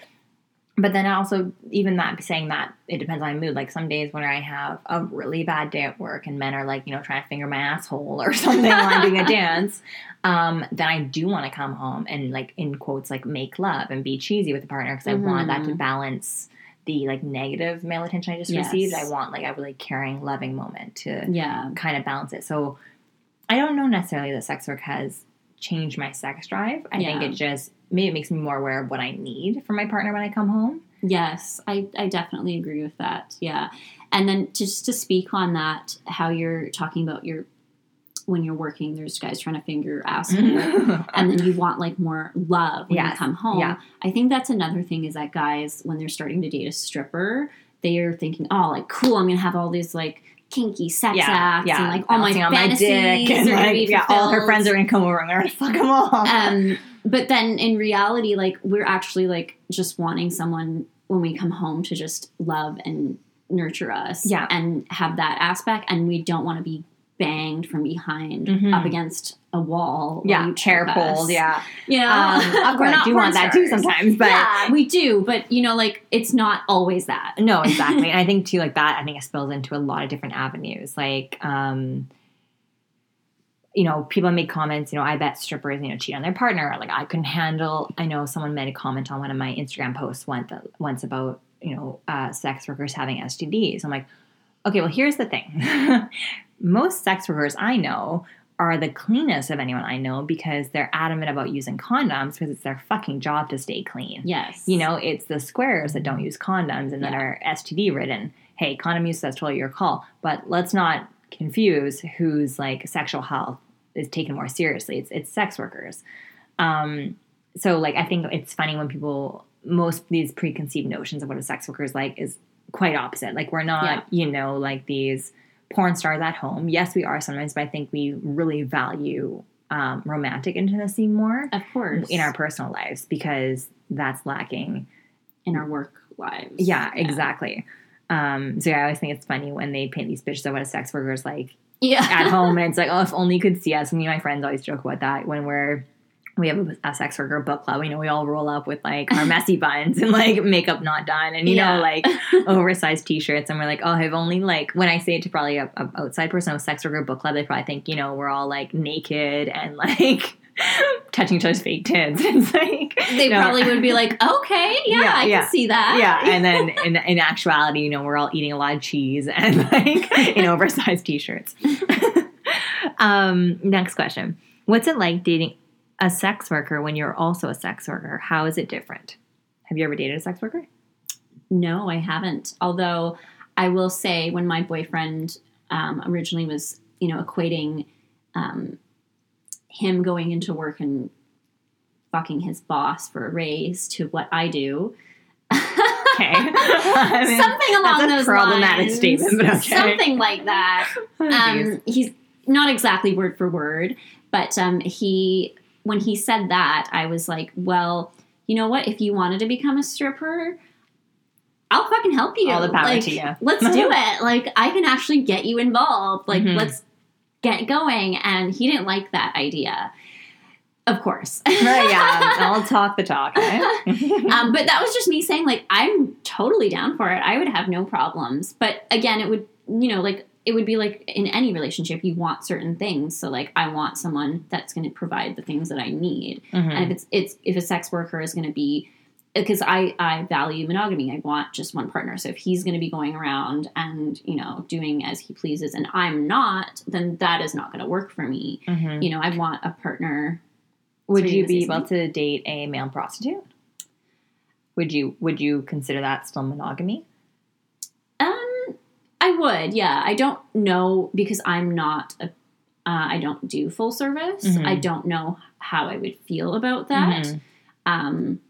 But then also, even that saying that, it depends on my mood. Like some days when I have a really bad day at work and men are like, you know, trying to finger my asshole or something while I'm doing a dance, um, then I do want to come home and like in quotes like make love and be cheesy with the partner because I want that to Mhm. balance the like negative male attention I just Yes. received. I want like a really caring, loving moment to Yeah. kind of balance it. So I don't know necessarily that sex work has changed my sex drive. I think it just maybe it makes me more aware of what I need from my partner when I come home. Yes, I, I definitely agree with that. Yeah. And then just to speak on that, how you're talking about your when you're working, there's guys trying to finger your asshole. and then you want like more love when you come home. yeah. I think that's another thing is that guys, when they're starting to date a stripper, they are thinking, oh, like cool, I'm gonna have all these like kinky sex yeah, acts yeah, and like all my on fantasies and are gonna like, yeah, all her friends are gonna come over and they're gonna fuck them all. um, but then in reality, like we're actually like just wanting someone when we come home to just love and nurture us, Yeah. and have that aspect, and we don't want to be banged from behind Mhm. up against a wall. yeah, you hair choke us. pulled. Yeah, you know, um, of course, I do want that too sometimes, but yeah, we do, but you know, like it's not always that. No, exactly. and I think too, like that, I think it spills into a lot of different avenues. Like, um, you know, people make comments, you know, I bet strippers, you know, cheat on their partner. Like, I couldn't handle, I know someone made a comment on one of my Instagram posts once, once about, you know, uh, sex workers having STDs. I'm like, okay, well, here's the thing. Most sex workers I know are the cleanest of anyone I know because they're adamant about using condoms because it's their fucking job to stay clean. Yes, You know, it's the squares that don't use condoms and that Yeah. are STD ridden. Hey, condom use that's totally your call. But let's not confuse whose like sexual health is taken more seriously. It's it's sex workers. Um, so like I think it's funny when people most of these preconceived notions of what a sex worker is like is quite opposite. Like we're not, Yeah. you know, like these porn stars at home. Yes, we are sometimes, but I think we really value um, romantic intimacy more of course, in our personal lives because that's lacking in our work lives. yeah, exactly. Um, so yeah, I always think it's funny when they paint these pictures of what a sex worker is like Yeah, at home, and it's like, oh, if only you could see us. Me and my friends always joke about that when we're we have a, a sex worker book club. You know, we all roll up with like our messy buns and like makeup not done, and you Yeah. know, like oversized t-shirts, and we're like, oh, I've only like when I say it to probably a, a outside person with sex worker book club, they probably think you know we're all like naked and like touching each other's fake tits. It's like they no. probably would be like, okay, yeah, Yeah, I yeah. can see that. yeah, and then in, in actuality, you know, we're all eating a lot of cheese and like in oversized t-shirts. um, next question: What's it like dating a sex worker when you're also a sex worker? How is it different? Have you ever dated a sex worker? No, I haven't. Although I will say, when my boyfriend um, originally was, you know, equating um, him going into work and fucking his boss for a raise to what I do. Okay. I mean, something along those problematic lines. statement, but okay. Something like that. oh, um, he's not exactly word for word, but um, he when he said that, I was like, well, you know what? If you wanted to become a stripper, I'll fucking help you. All the power Like, to you. Let's do it. Like I can actually get you involved. Like Mhm. let's get going. And he didn't like that idea. Of course. Right, yeah, I'll talk the talk. um, but that was just me saying like i'm totally down for it i would have no problems but again it would you know like it would be like in any relationship you want certain things so like i want someone that's going to provide the things that i need Mhm. and if it's it's if a sex worker is going to be because I, I value monogamy. I want just one partner. So if he's going to be going around and, you know, doing as he pleases and I'm not, then that is not going to work for me. Mhm. You know, I want a partner. Would you be able to date a male prostitute? Would you would you consider that still monogamy? I would, yeah. I don't know because I'm not a. Uh, I don't do full service. Mhm. I don't know how I would feel about that. Mhm. Um,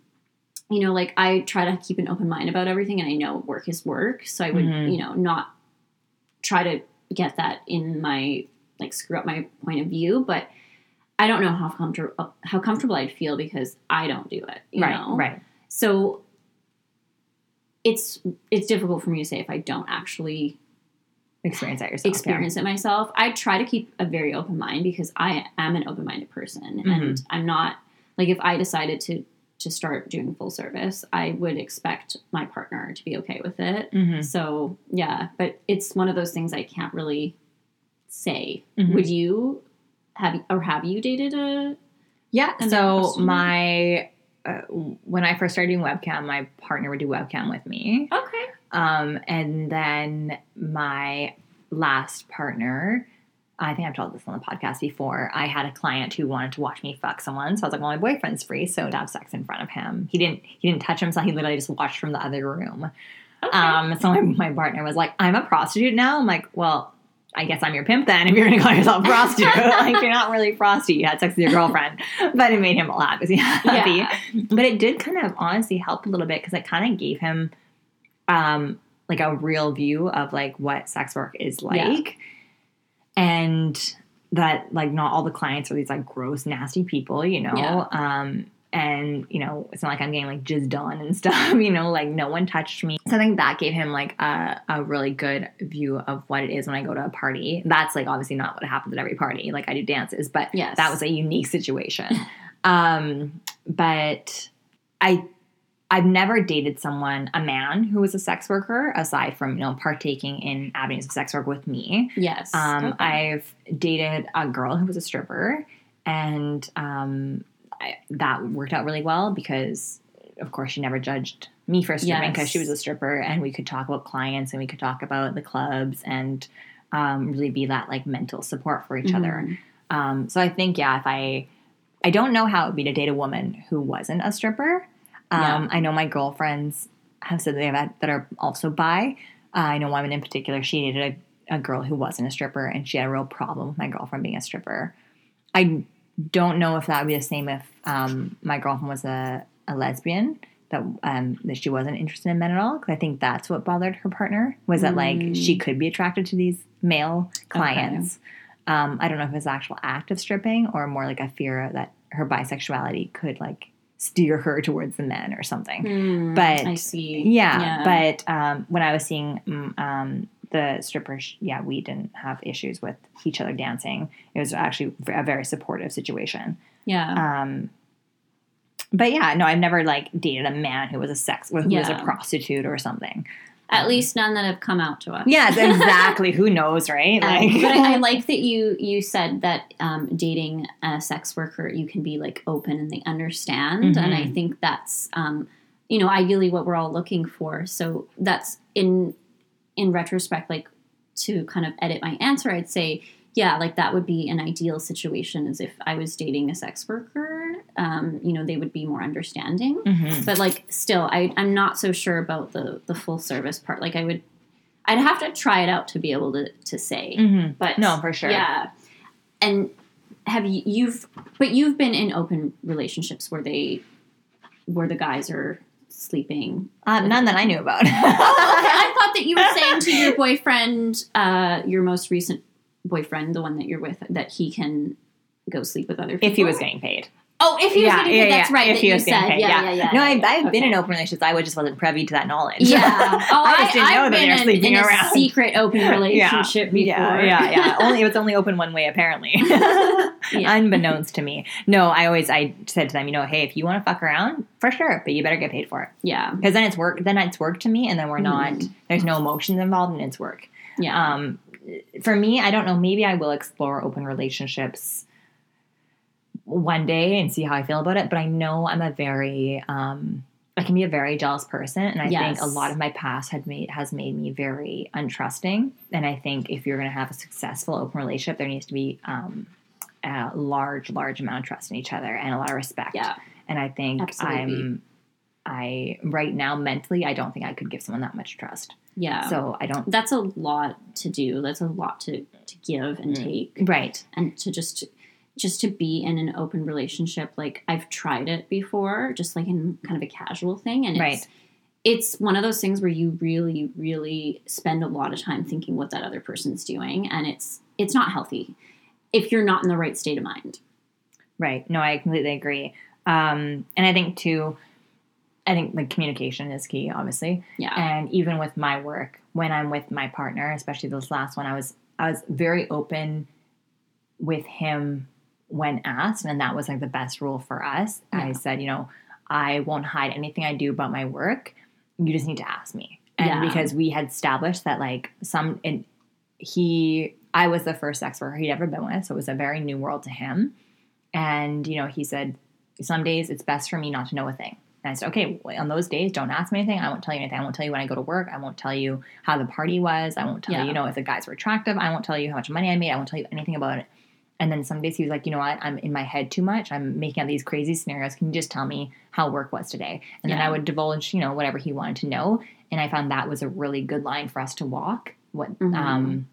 you know, like I try to keep an open mind about everything, and I know work is work, so I would, Mhm. you know, not try to get that in my like screw up my point of view, but. I don't know how comfortable how comfortable I'd feel because I don't do it. You right, know? right. So it's it's difficult for me to say if I don't actually Experience that yourself. yeah. experience it myself. I try to keep a very open mind because I am an open minded person, Mhm. and I'm not like if I decided to to start doing full service, I would expect my partner to be okay with it. Mhm. So yeah, but it's one of those things I can't really say. Mhm. Would you have or have you dated a? Yeah. So my uh, when I first started doing webcam, my partner would do webcam with me, Okay. Um, and then my last partner. I think I've told this on the podcast before. I had a client who wanted to watch me fuck someone, so I was like, "Well, my boyfriend's free, so to have sex in front of him." He didn't. He didn't touch himself. He literally just watched from the other room. Okay. Um, so my, my partner was like, I'm a prostitute now. I'm like, well, I guess I'm your pimp then if you're going to call yourself a prostitute. like, you're not really a prostitute. You had sex with your girlfriend. but it made him laugh because he happy. yeah. But it did kind of honestly help a little bit because it kind of gave him um, like a real view of like what sex work is like. And that like not all the clients are these like gross, nasty people, you know? Yeah. Um, and you know, it's not like I'm getting like jizzed on and stuff, you know, like no one touched me. So I think that gave him like a, a really good view of what it is when I go to a party. That's like obviously not what happens at every party. Like I do dances, but Yes. that was a unique situation. um, but I I've never dated someone, a man who was a sex worker, aside from you know partaking in avenues of sex work with me. Yes. Um, Okay. I've dated a girl who was a stripper, and um, I, that worked out really well because, of course, she never judged me for stripping because Yes. she was a stripper, and we could talk about clients and we could talk about the clubs and um, really be that like mental support for each other. Mhm. Um, so I think, yeah, if I, I don't know how it would be to date a woman who wasn't a stripper. Um, Yeah. I know my girlfriends have said that they have that are also bi. Uh, I know one woman in particular. She dated a, a girl who wasn't a stripper, and she had a real problem with my girlfriend being a stripper. I don't know if that would be the same if um, my girlfriend was a, a lesbian. That um, that she wasn't interested in men at all. Because I think that's what bothered her partner was that like Mm. she could be attracted to these male clients. Um, I don't know if it's actual act of stripping or more like a fear that her bisexuality could like steer her towards the men or something. Hmm, But- I see. Yeah, but um, when I was seeing mm, um, the strippers, yeah, we didn't have issues with each other dancing. It was actually a very supportive situation. yeah. Um, but yeah, no, I've never like dated a man who was a sex, who was a prostitute or something. At least none that have come out to us. Yes, exactly. who knows, right? Um, but I, I like that you you said that um, dating a sex worker you can be like open and they understand, and I Mhm. think that's um, you know ideally what we're all looking for. So that's in in retrospect, like to kind of edit my answer, I'd say yeah, like that would be an ideal situation as if I was dating a sex worker. Um, you know, they would be more understanding. Mhm. But like still I I'm not so sure about the the full service part. Like I would I'd have to try it out to be able to to say. Mhm. But No, for sure. Yeah. And have you you've but you've been in open relationships where they where the guys are sleeping. Uh, none that I knew about. okay, I thought that you were saying to your boyfriend, uh, your most recent boyfriend, the one that you're with, that he can go sleep with other people. if he was getting paid. Oh, if he was getting paid, that's right. If that he you was getting said. paid, yeah, yeah, yeah. No, I've, yeah. I've been in open relationships. I just wasn't privy to that knowledge. Yeah. Oh, I just didn't know I've that they're sleeping in around. a secret open relationship before. Yeah, yeah, yeah. only it was only open one way apparently. Yeah. Unbeknownst to me. No, I always I said to them, you know, hey, if you want to fuck around, for sure, but you better get paid for it yeah. because then it's work. Then it's work to me, and then we're not. Mhm. There's no emotions involved, and it's work. Yeah. Um, for me, I don't know. Maybe I will explore open relationships one day and see how I feel about it. But I know I'm a very, um, I can be a very jealous person, and I think a lot of my past had made has made me very untrusting. And I think if you're going to have a successful open relationship, there needs to be um, a large, large amount of trust in each other and a lot of respect. yeah. And I think Absolutely. I'm. I right now mentally, I don't think I could give someone that much trust. Yeah. So I don't. that's a lot to do. That's a lot to, to give and Mm. take. Right. and to just just to be in an open relationship like i've tried it before just like in kind of a casual thing and it's Right. it's one of those things where you really really spend a lot of time thinking what that other person's doing and it's it's not healthy if you're not in the right state of mind Right. No, I completely agree. Um, and I think too, I think like communication is key, obviously. yeah And even with my work, when I'm with my partner, especially this last one, I was I was very open with him when asked, and that was like the best rule for us. I said, you know, I won't hide anything I do about my work. You just need to ask me. And Yeah. because we had established that like some and he I was the first sex worker he'd ever been with, so it was a very new world to him. And you know, he said, some days it's best for me not to know a thing. And I said, okay, on those days, don't ask me anything. I won't tell you anything. I won't tell you when I go to work. I won't tell you how the party was. I won't tell Yeah. you, you know, if the guys were attractive. I won't tell you how much money I made. I won't tell you anything about it. And then some days he was like, you know what? I'm in my head too much. I'm making up these crazy scenarios. Can you just tell me how work was today? And then I would divulge, you know, whatever he wanted to know. And I found that was a really good line for us to walk. What, Mhm. um,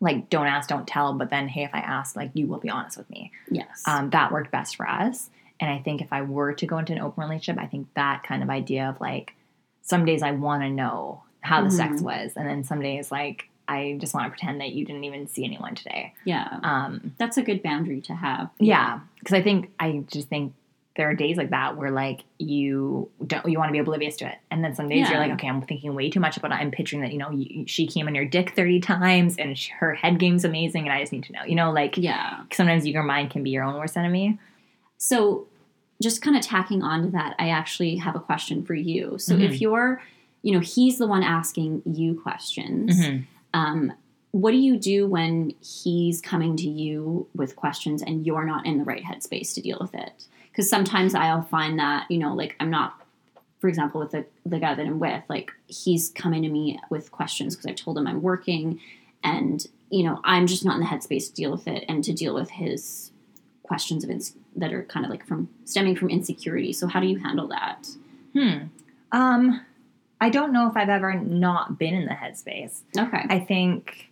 like, don't ask, don't tell. But then, hey, if I ask, like, you will be honest with me yes um, that worked best for us. And I think if I were to go into an open relationship, I think that kind of idea of like, some days I want to know how the sex Mhm. was, and then some days like I just want to pretend that you didn't even see anyone today. yeah Um, that's a good boundary to have yeah, because I think I just think there are days like that where like you don't you want to be oblivious to it, and then some days you're like, okay, I'm thinking way too much about it. I'm picturing that you know you, she came on your dick thirty times, and she, her head game's amazing, and I just need to know. You know, like yeah sometimes your mind can be your own worst enemy. So, just kind of tacking on to that, I actually have a question for you. So, Mhm. if you're, you know, he's the one asking you questions, Mhm. um, what do you do when he's coming to you with questions and you're not in the right headspace to deal with it? Because sometimes I'll find that, you know, like I'm not, for example, with the, the guy that I'm with, like he's coming to me with questions because I told him I'm working and, you know, I'm just not in the headspace to deal with it and to deal with his questions of ins- that are kind of like from stemming from insecurity. So how do you handle that? Hmm. Um, I don't know if I've ever not been in the headspace. Okay. I think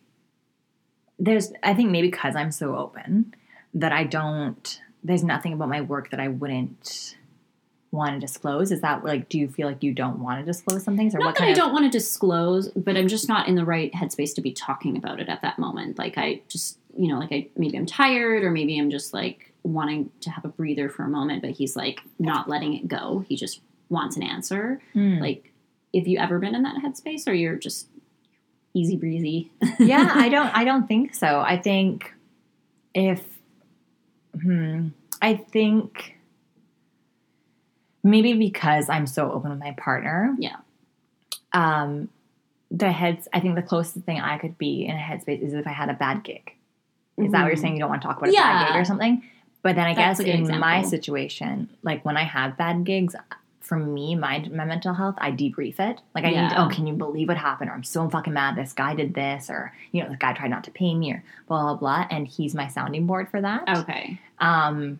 there's, I think maybe because I'm so open that I don't, there's nothing about my work that I wouldn't want to disclose. Is that like, do you feel like you don't want to disclose some things or not what that I of? don't want to disclose, but I'm just not in the right headspace to be talking about it at that moment. Like I just, you know, like I maybe I'm tired or maybe I'm just like wanting to have a breather for a moment, but he's like not letting it go. He just wants an answer. Hmm. Like, have you ever been in that headspace or you're just easy breezy? yeah, I don't, I don't think so. I think if, hmm, I think maybe because I'm so open with my partner. Yeah. Um, the heads, I think the closest thing I could be in a headspace is if I had a bad gig. Is that what you're Mhm. saying? You don't want to talk about a Yeah. bad gig or something? But then I That's guess a in my situation, like when I have bad gigs, for me, my, my mental health, I debrief it. Like I need, Yeah. oh, can you believe what happened? Or I'm so fucking mad. This guy did this, or you know, this guy tried not to pay me, or blah blah blah. And he's my sounding board for that. Okay. Um,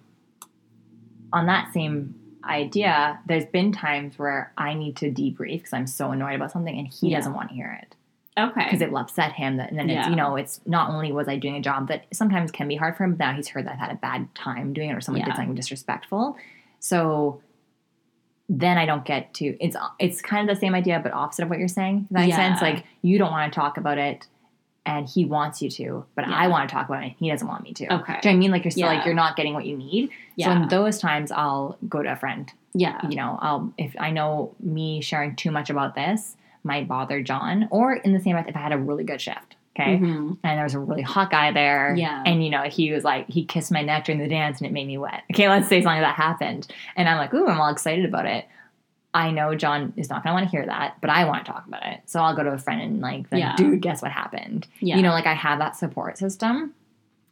on that same idea, there's been times where I need to debrief because I'm so annoyed about something, and he Yeah. doesn't want to hear it Okay. because it will upset him. That and then it's you know it's not only was I doing a job that sometimes can be hard for him, but now he's heard that I've had a bad time doing it or someone Yeah. did something disrespectful. So then I don't get to it's it's kind of the same idea but opposite of what you're saying. Does that Yeah. sense? Like you don't want to talk about it and he wants you to, but I want to talk about it and he doesn't want me to. Okay. Do you know I mean? Like you're still Yeah. like you're not getting what you need. So in those times I'll go to a friend yeah. you know, I'll if I know me sharing too much about this might bother John, or in the same breath, if I had a really good shift, okay, Mhm. and there was a really hot guy there, Yeah. and you know he was like he kissed my neck during the dance and it made me wet. Okay, let's say something that happened, and I'm like, ooh, I'm all excited about it. I know John is not gonna want to hear that, but I want to talk about it, so I'll go to a friend and like, Yeah. dude, guess what happened? Yeah. You know, like I have that support system,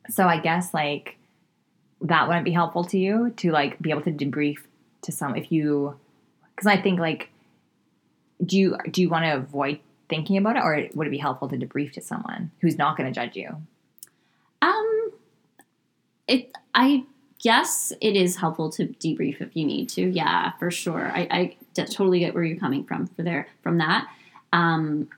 so I guess like that wouldn't be helpful to you to like be able to debrief to some if you because I think like do you do you want to avoid thinking about it or would it be helpful to debrief to someone who's not going to judge you? Um, it. I guess it is helpful to debrief if you need to. Yeah, for sure. I, I totally get where you're coming from for there from that. Um,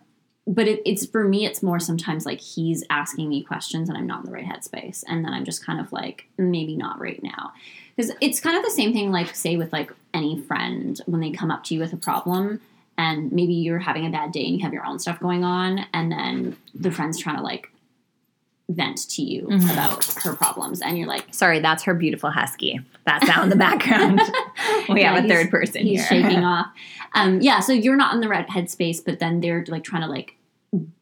but it, it's for me. It's more sometimes like he's asking me questions and I'm not in the right headspace, and then I'm just kind of like maybe not right now, because it's kind of the same thing. Like say with like any friend when they come up to you with a problem. And maybe you're having a bad day and you have your own stuff going on, and then the friend's trying to like vent to you Mhm. about her problems and you're like Sorry, that's her beautiful husky. that's out in the background. we Yeah, have a third person he's here. shaking off um yeah so you're not in the right headspace but then they're like trying to like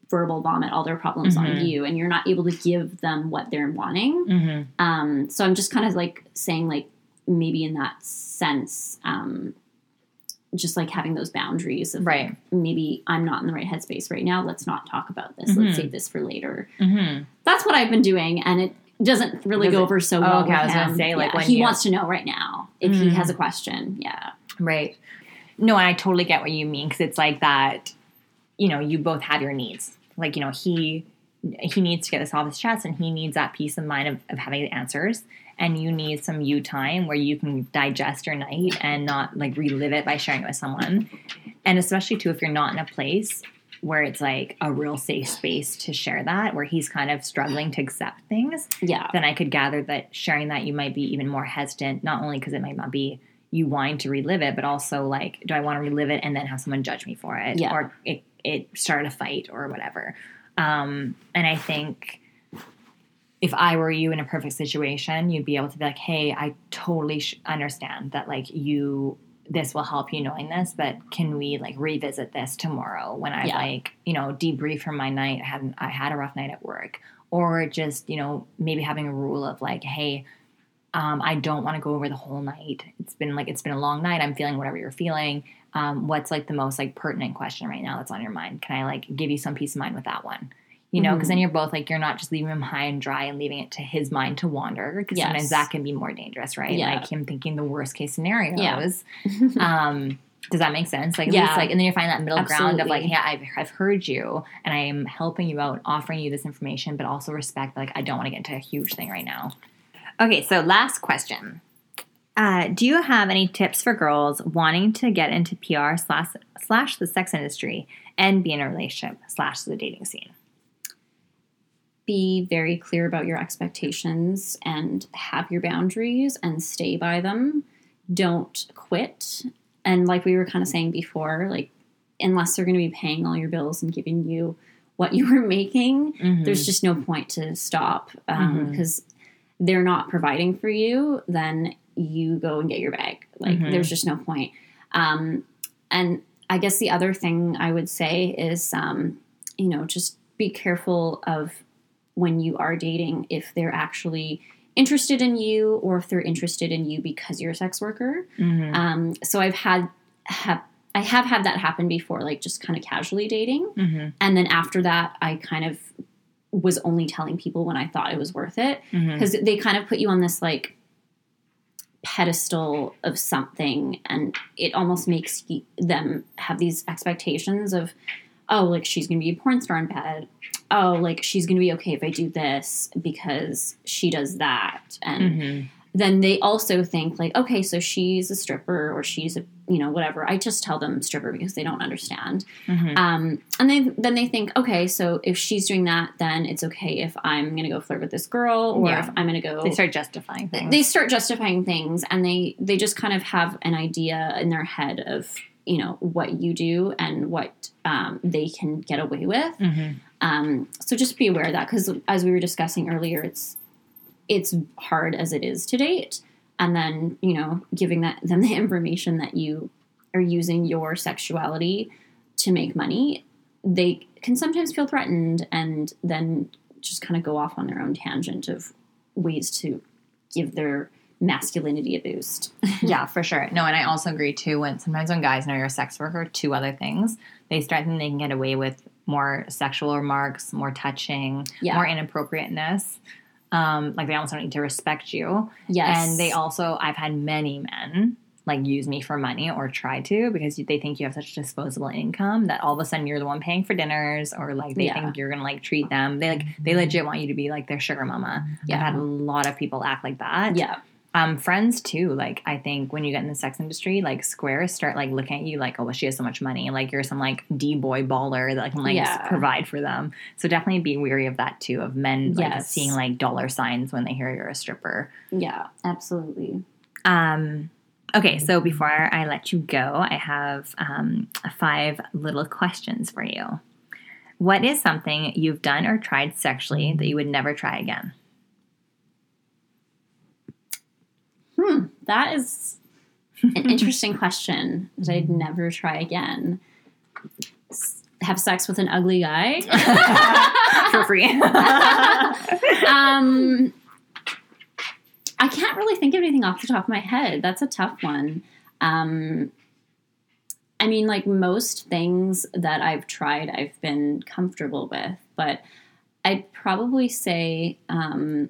verbal vomit all their problems on Mhm. you and you're not able to give them what they're wanting hmm um so i'm just kind of like saying like maybe in that sense um just like having those boundaries of Right. maybe i'm not in the right headspace right now let's not talk about this Mhm. let's save this for later hmm that's what I've been doing, and it doesn't really Does go it- over so Oh, well. okay, I was gonna say, like, Yeah, when he you- wants to know right now if he Mm. has a question. Yeah, Right. No, and I totally get what you mean because it's like that. You know, you both have your needs. Like you know, he he needs to get this off his chest, and he needs that peace of mind of, of having the answers. And you need some you time where you can digest your night and not like relive it by sharing it with someone. And especially too, if you're not in a place where it's like a real safe space to share that, where he's kind of struggling to accept things, yeah, then I could gather that sharing that you might be even more hesitant, not only because it might not be you wanting to relive it, but also like, do I want to relive it and then have someone judge me for it? Yeah. Or it, it start a fight or whatever. Um, and I think if I were you in a perfect situation, you'd be able to be like, hey, I totally sh- understand that like you this will help you knowing this, but can we like revisit this tomorrow when I Yeah. like, you know, debrief from my night, I had I had a rough night at work. Or just, you know, maybe having a rule of like, hey, um, I don't want to go over the whole night. It's been like it's been a long night. I'm feeling whatever you're feeling. Um, what's like the most like pertinent question right now that's on your mind? Can I like give you some peace of mind with that one? You know, because Mhm. then you're both like you're not just leaving him high and dry and leaving it to his mind to wander. Because Yes. sometimes that can be more dangerous, right? Yeah. Like him thinking the worst case scenarios. Yeah. um, does that make sense? Like, at Yeah. least, like, and then you find that middle ground of like, yeah, I've, I've heard you, and I am helping you out, offering you this information, but also respect. Like, I don't want to get into a huge thing right now. Okay, so last question. Uh, do you have any tips for girls wanting to get into PR slash slash the sex industry and be in a relationship slash the dating scene? Be very clear about your expectations and have your boundaries and stay by them. Don't quit. And like we were kind of saying before, like unless they're going to be paying all your bills and giving you what you were making, Mm-hmm. there's just no point to stop because they're not providing for you. Then you go and get your bag. Like Mhm. there's just no point. Um, and I guess the other thing I would say is, um, you know, just be careful of when you are dating if they're actually interested in you or if they're interested in you because you're a sex worker. Mhm. Um, so I've had have I have had that happen before, like just kind of casually dating, Mhm. and then after that, I kind of was only telling people when I thought it was worth it because they kind of put you on this like pedestal of something and it almost makes them have these expectations of oh like she's gonna be a porn star in bed oh like she's gonna be okay if i do this because she does that and Mhm. then they also think like okay so she's a stripper or she's a you know whatever i just tell them stripper because they don't understand Mhm. um, and they, then they think okay so if she's doing that then it's okay if i'm gonna go flirt with this girl or Yeah. if i'm gonna go They start justifying things. they start justifying things and they they just kind of have an idea in their head of you know what you do and what um, they can get away with Mhm. Um, so just be aware of that because as we were discussing earlier it's it's hard as it is to date and then you know giving that them the information that you are using your sexuality to make money they can sometimes feel threatened and then just kind of go off on their own tangent of ways to give their masculinity a boost yeah, for sure. No, and I also agree too. When sometimes when guys know you're a sex worker, two other things they start thinking they can get away with more sexual remarks, more touching, Yeah. more inappropriateness. Um, like they almost don't need to respect you. yes And they also, I've had many men like use me for money or try to because they think you have such disposable income that all of a sudden you're the one paying for dinners or like they Yeah. think you're gonna like treat them. They like they legit want you to be like their sugar mama. Yeah. I've had a lot of people act like that. yeah Um, friends too. Like I think when you get in the sex industry, like squares start like looking at you like, oh, well, she has so much money. Like you're some like d boy baller that can like Yeah. provide for them. So definitely be weary of that too. Of men like Yes. seeing like dollar signs when they hear you're a stripper. yeah absolutely Um, okay, so before I let you go, I have um, five little questions for you. What is something you've done or tried sexually that you would never try again? Hmm, that is an interesting question that I'd never try again. Have sex with an ugly guy? For free. um, I can't really think of anything off the top of my head. That's a tough one. Um, I mean, like most things that I've tried, I've been comfortable with, but I'd probably say, um,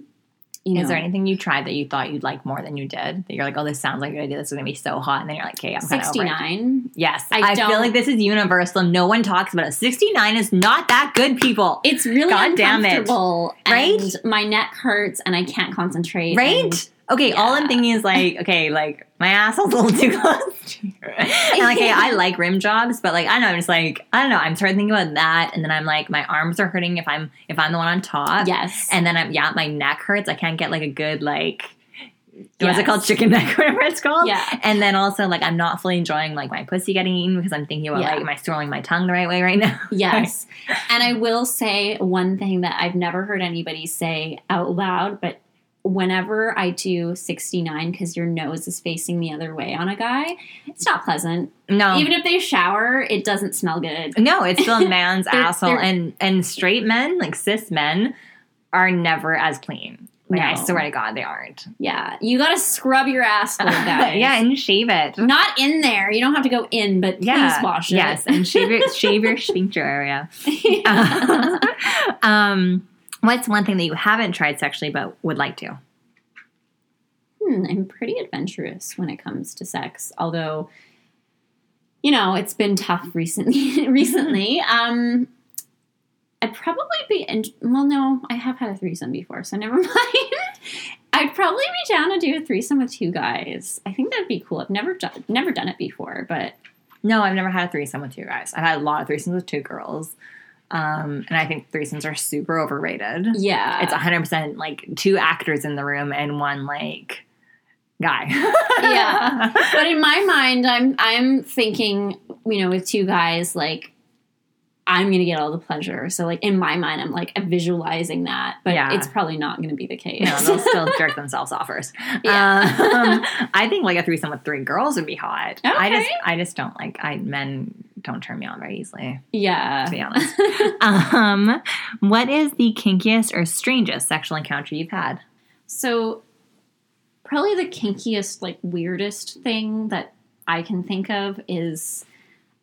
you know, Is there anything you tried that you thought you'd like more than you did? That you're like, oh, this sounds like a good idea. This is gonna be so hot, and then you're like, okay, I'm kind of over it. 69? Yes, I I, feel like this is universal. No one talks about it. 69 is not that good, people. It's really God damn it. Right? And my neck hurts, and I can't concentrate. Right? Okay, all I'm thinking is like, okay, like my asshole's a little too close. to and like, hey, I like rim jobs, but like, I don't know, I'm just like, I don't know. I'm starting thinking about that, and then I'm like, my arms are hurting if I'm if I'm the one on top. yes, And then I'm yeah, my neck hurts. I can't get like a good like. What's Yes. it called? Chicken neck, whatever it's called. yeah, And then also, like, I'm not fully enjoying like my pussy getting eaten because I'm thinking about Yeah. like, am I swirling my tongue the right way right now? yes. and I will say one thing that I've never heard anybody say out loud, but whenever I do 69, because your nose is facing the other way on a guy, it's not pleasant. No, Even if they shower, it doesn't smell good. no, it's still a man's They're- asshole, they're- and and straight men, like cis men, are never as clean. Like, I swear to God, they aren't. Yeah, you got to scrub your asshole, guys. yeah, and shave it. not in there. You don't have to go in, but please Yeah, wash it. yes, and shave your shave your sphincter area. um, what's one thing that you haven't tried sexually but would like to? Hmm, I'm pretty adventurous when it comes to sex, although you know it's been tough recently. recently, um, I'd probably be. In, well, no, I have had a threesome before, so never mind. I'd probably be down to do a threesome with two guys. I think that'd be cool. I've never done never done it before, but No, I've never had a threesome with two guys. I've had a lot of threesomes with two girls. Um, and I think threesomes are super overrated. yeah, It's 100% like two actors in the room and one like guy. Yeah. but in my mind, I'm I'm thinking, you know, with two guys, like I'm gonna get all the pleasure. So like in my mind, I'm like visualizing that, but Yeah. it's probably not gonna be the case. No, they'll still jerk themselves off first. Yeah. Um, I think like a threesome with three girls would be hot. Okay. I just, I just don't like. I men don't turn me on very easily, Yeah. to be honest. um, what is the kinkiest or strangest sexual encounter you've had? So probably the kinkiest, like weirdest thing that I can think of is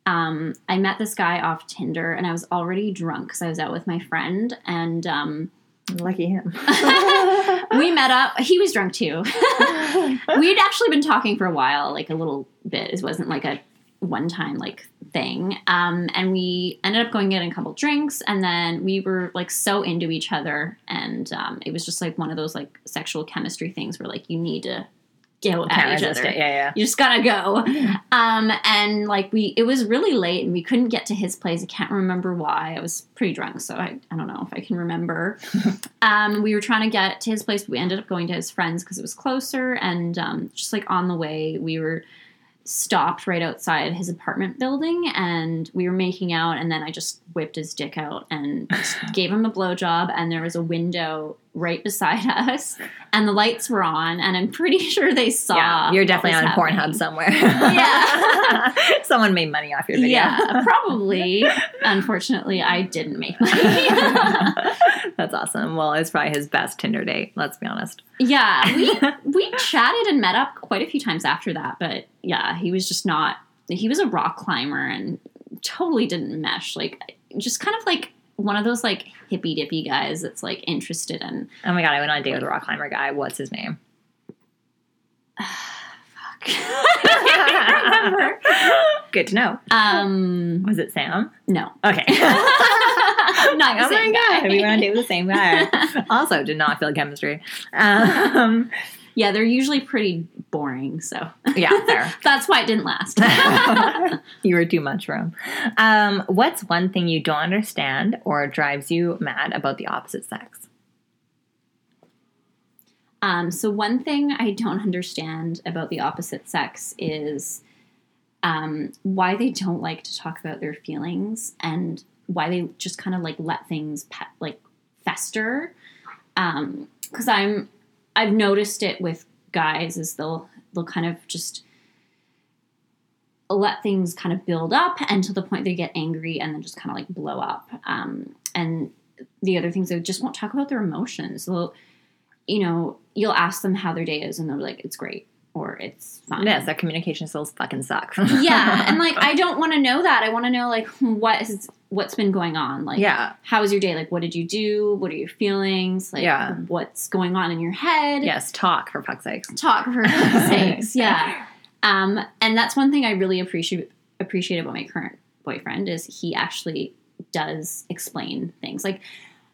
um, I met this guy off Tinder and I was already drunk because I was out with my friend and um, Lucky him. we met up. He was drunk too. We'd actually been talking for a while, like a little bit. It wasn't like a one time like thing. Um, and we ended up going getting a couple drinks, and then we were like so into each other, and um, it was just like one of those like sexual chemistry things where like you need to go at each other. it. Yeah, yeah. You just gotta go. Um, and like we, it was really late, and we couldn't get to his place. I can't remember why. I was pretty drunk, so I, I don't know if I can remember. um, we were trying to get to his place, but we ended up going to his friends because it was closer. And um, just like on the way, we were stopped right outside his apartment building, and we were making out. And then I just whipped his dick out and gave him a blowjob. And there was a window right beside us, and the lights were on, and I'm pretty sure they saw. yeah, you're definitely on Pornhub somewhere. Yeah. Someone made money off your video. Yeah, probably. Unfortunately, I didn't make money. That's awesome. Well, it's probably his best Tinder date, let's be honest. yeah, we we chatted and met up quite a few times after that, but yeah, he was just not. He was a rock climber and totally didn't mesh. Like, just kind of like one of those like hippy dippy guys that's like interested in. Oh my god, I went on a date with a rock climber guy. What's his name? Fuck, remember. Good to know. Um, Was it Sam? no, Okay. not oh my same god, guy. we went on a date with the same guy. also, did not feel chemistry. Um, Yeah, they're usually pretty boring, so yeah, that's why it didn't last. you were too much him. Um, what's one thing you don't understand or drives you mad about the opposite sex? Um, so one thing I don't understand about the opposite sex is um, why they don't like to talk about their feelings and why they just kind of like let things pe- like fester. Because I'm I've noticed it with guys is they'll they'll kind of just let things kind of build up to the point they get angry and then just kind of like blow up. Um, and the other things they just won't talk about their emotions. They'll you know, you'll ask them how their day is and they'll be like, it's great or it's fine. Yes, their communication skills fucking suck. yeah. And like, I don't want to know that. I want to know like what is, what's been going on. Like, yeah, how was your day? Like, what did you do? What are your feelings? Like, Yeah. what's going on in your head? yes, talk for fuck's sake. Talk for fuck's sakes. Yeah. Um, and that's one thing I really appreciate appreciate about my current boyfriend is he actually does explain things like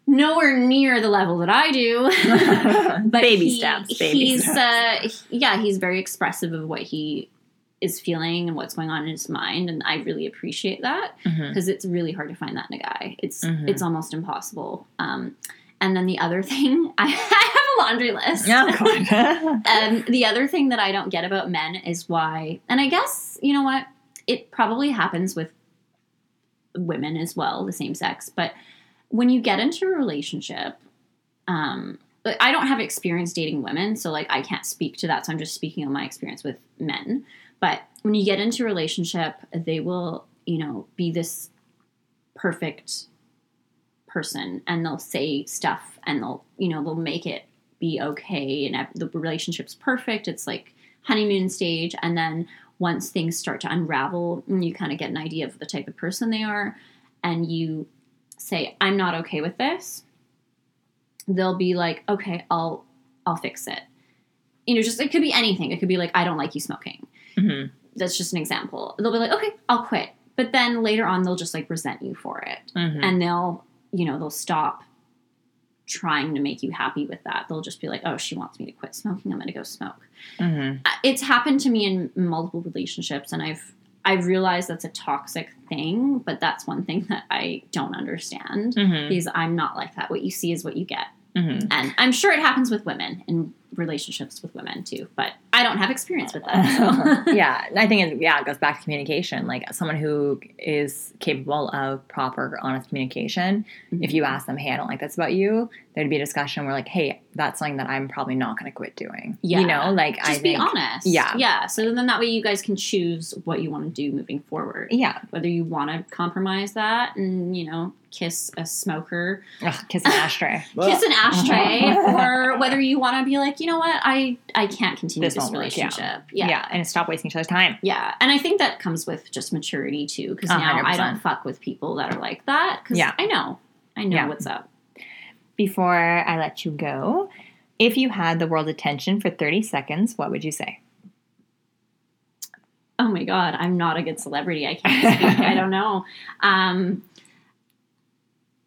nowhere near the level that I do. but baby he- steps. Baby he's steps. uh yeah he's very expressive of what he is feeling and what's going on in his mind and i really appreciate that because it's really hard to find that in a guy it's Mhm. it's almost impossible um and then the other thing i, I have a laundry list Oh, God. um, the other thing that I don't get about men is why, and I guess you know what, it probably happens with women as well, the same sex. But when you get into a relationship, um, I don't have experience dating women, so like I can't speak to that. So I'm just speaking on my experience with men. But when you get into a relationship, they will, you know, be this perfect person, and they'll say stuff, and they'll, you know, they'll make it be okay and the relationship's perfect. It's like honeymoon stage. And then once things start to unravel you kind of get an idea of the type of person they are, and you say, I'm not okay with this, they'll be like, okay, I'll I'll fix it. You know, just it could be anything. It could be like, I don't like you smoking. Mhm. That's just an example. They'll be like, okay, I'll quit. But then later on they'll just like resent you for it Mhm. and they'll you know they'll stop trying to make you happy with that they'll just be like oh she wants me to quit smoking i'm going to go smoke Mhm. Uh, it's happened to me in multiple relationships and i've i've realized that's a toxic thing but that's one thing that i don't understand Mhm. because i'm not like that what you see is what you get Mhm. and i'm sure it happens with women in relationships with women too but i don't have experience with that so. yeah, I think it, yeah, it goes back to communication. Like someone who is capable of proper, honest communication. If you mm-hmm. ask them, "Hey, I don't like this about you," there'd be a discussion where, like, "Hey, that's something that I'm probably not going to quit doing." Yeah. You know, like just I be think, honest yeah. yeah so then that way you guys can choose what you want to do moving forward yeah, whether you want to compromise that and you know kiss a smoker Ugh, kiss an ashtray. kiss an ashtray or whether you want to be like you know what i i can't continue This this, work, yeah. relationship yeah. yeah. and stop wasting each other's time. yeah and i think that comes with just maturity too because now i don't fuck with people that are like that because Yeah. i know i know Yeah. what's up before I let you go, if you had the world's attention for 30 seconds, what would you say? Oh my god, I'm not a good celebrity. I can't speak. I don't know. Um,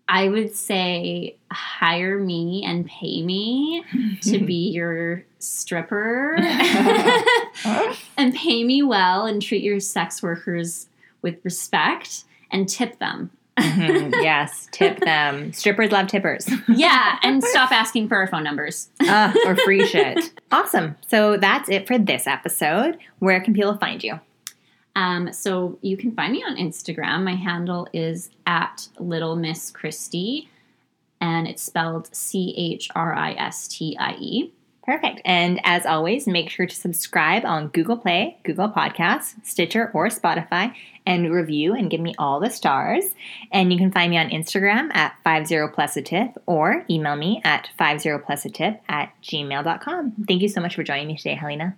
I would say hire me and pay me to be your stripper and pay me well and treat your sex workers with respect and tip them. Mhm, yes, tip them. Strippers love tippers. Yeah, and stop asking for our phone numbers. uh, or free shit. Awesome. So that's it for this episode. Where can people find you? Um, so you can find me on Instagram. My handle is at Little Miss Christie, and it's spelled C H R I S T I E. Perfect. And as always, make sure to subscribe on Google Play, Google Podcasts, Stitcher, or Spotify, and review and give me all the stars. And you can find me on Instagram at 50 plus a tip or email me at 50 plus a tip at gmail.com. Thank you so much for joining me today, Helena.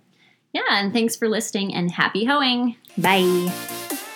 Yeah, and thanks for listening and happy hoeing. Bye.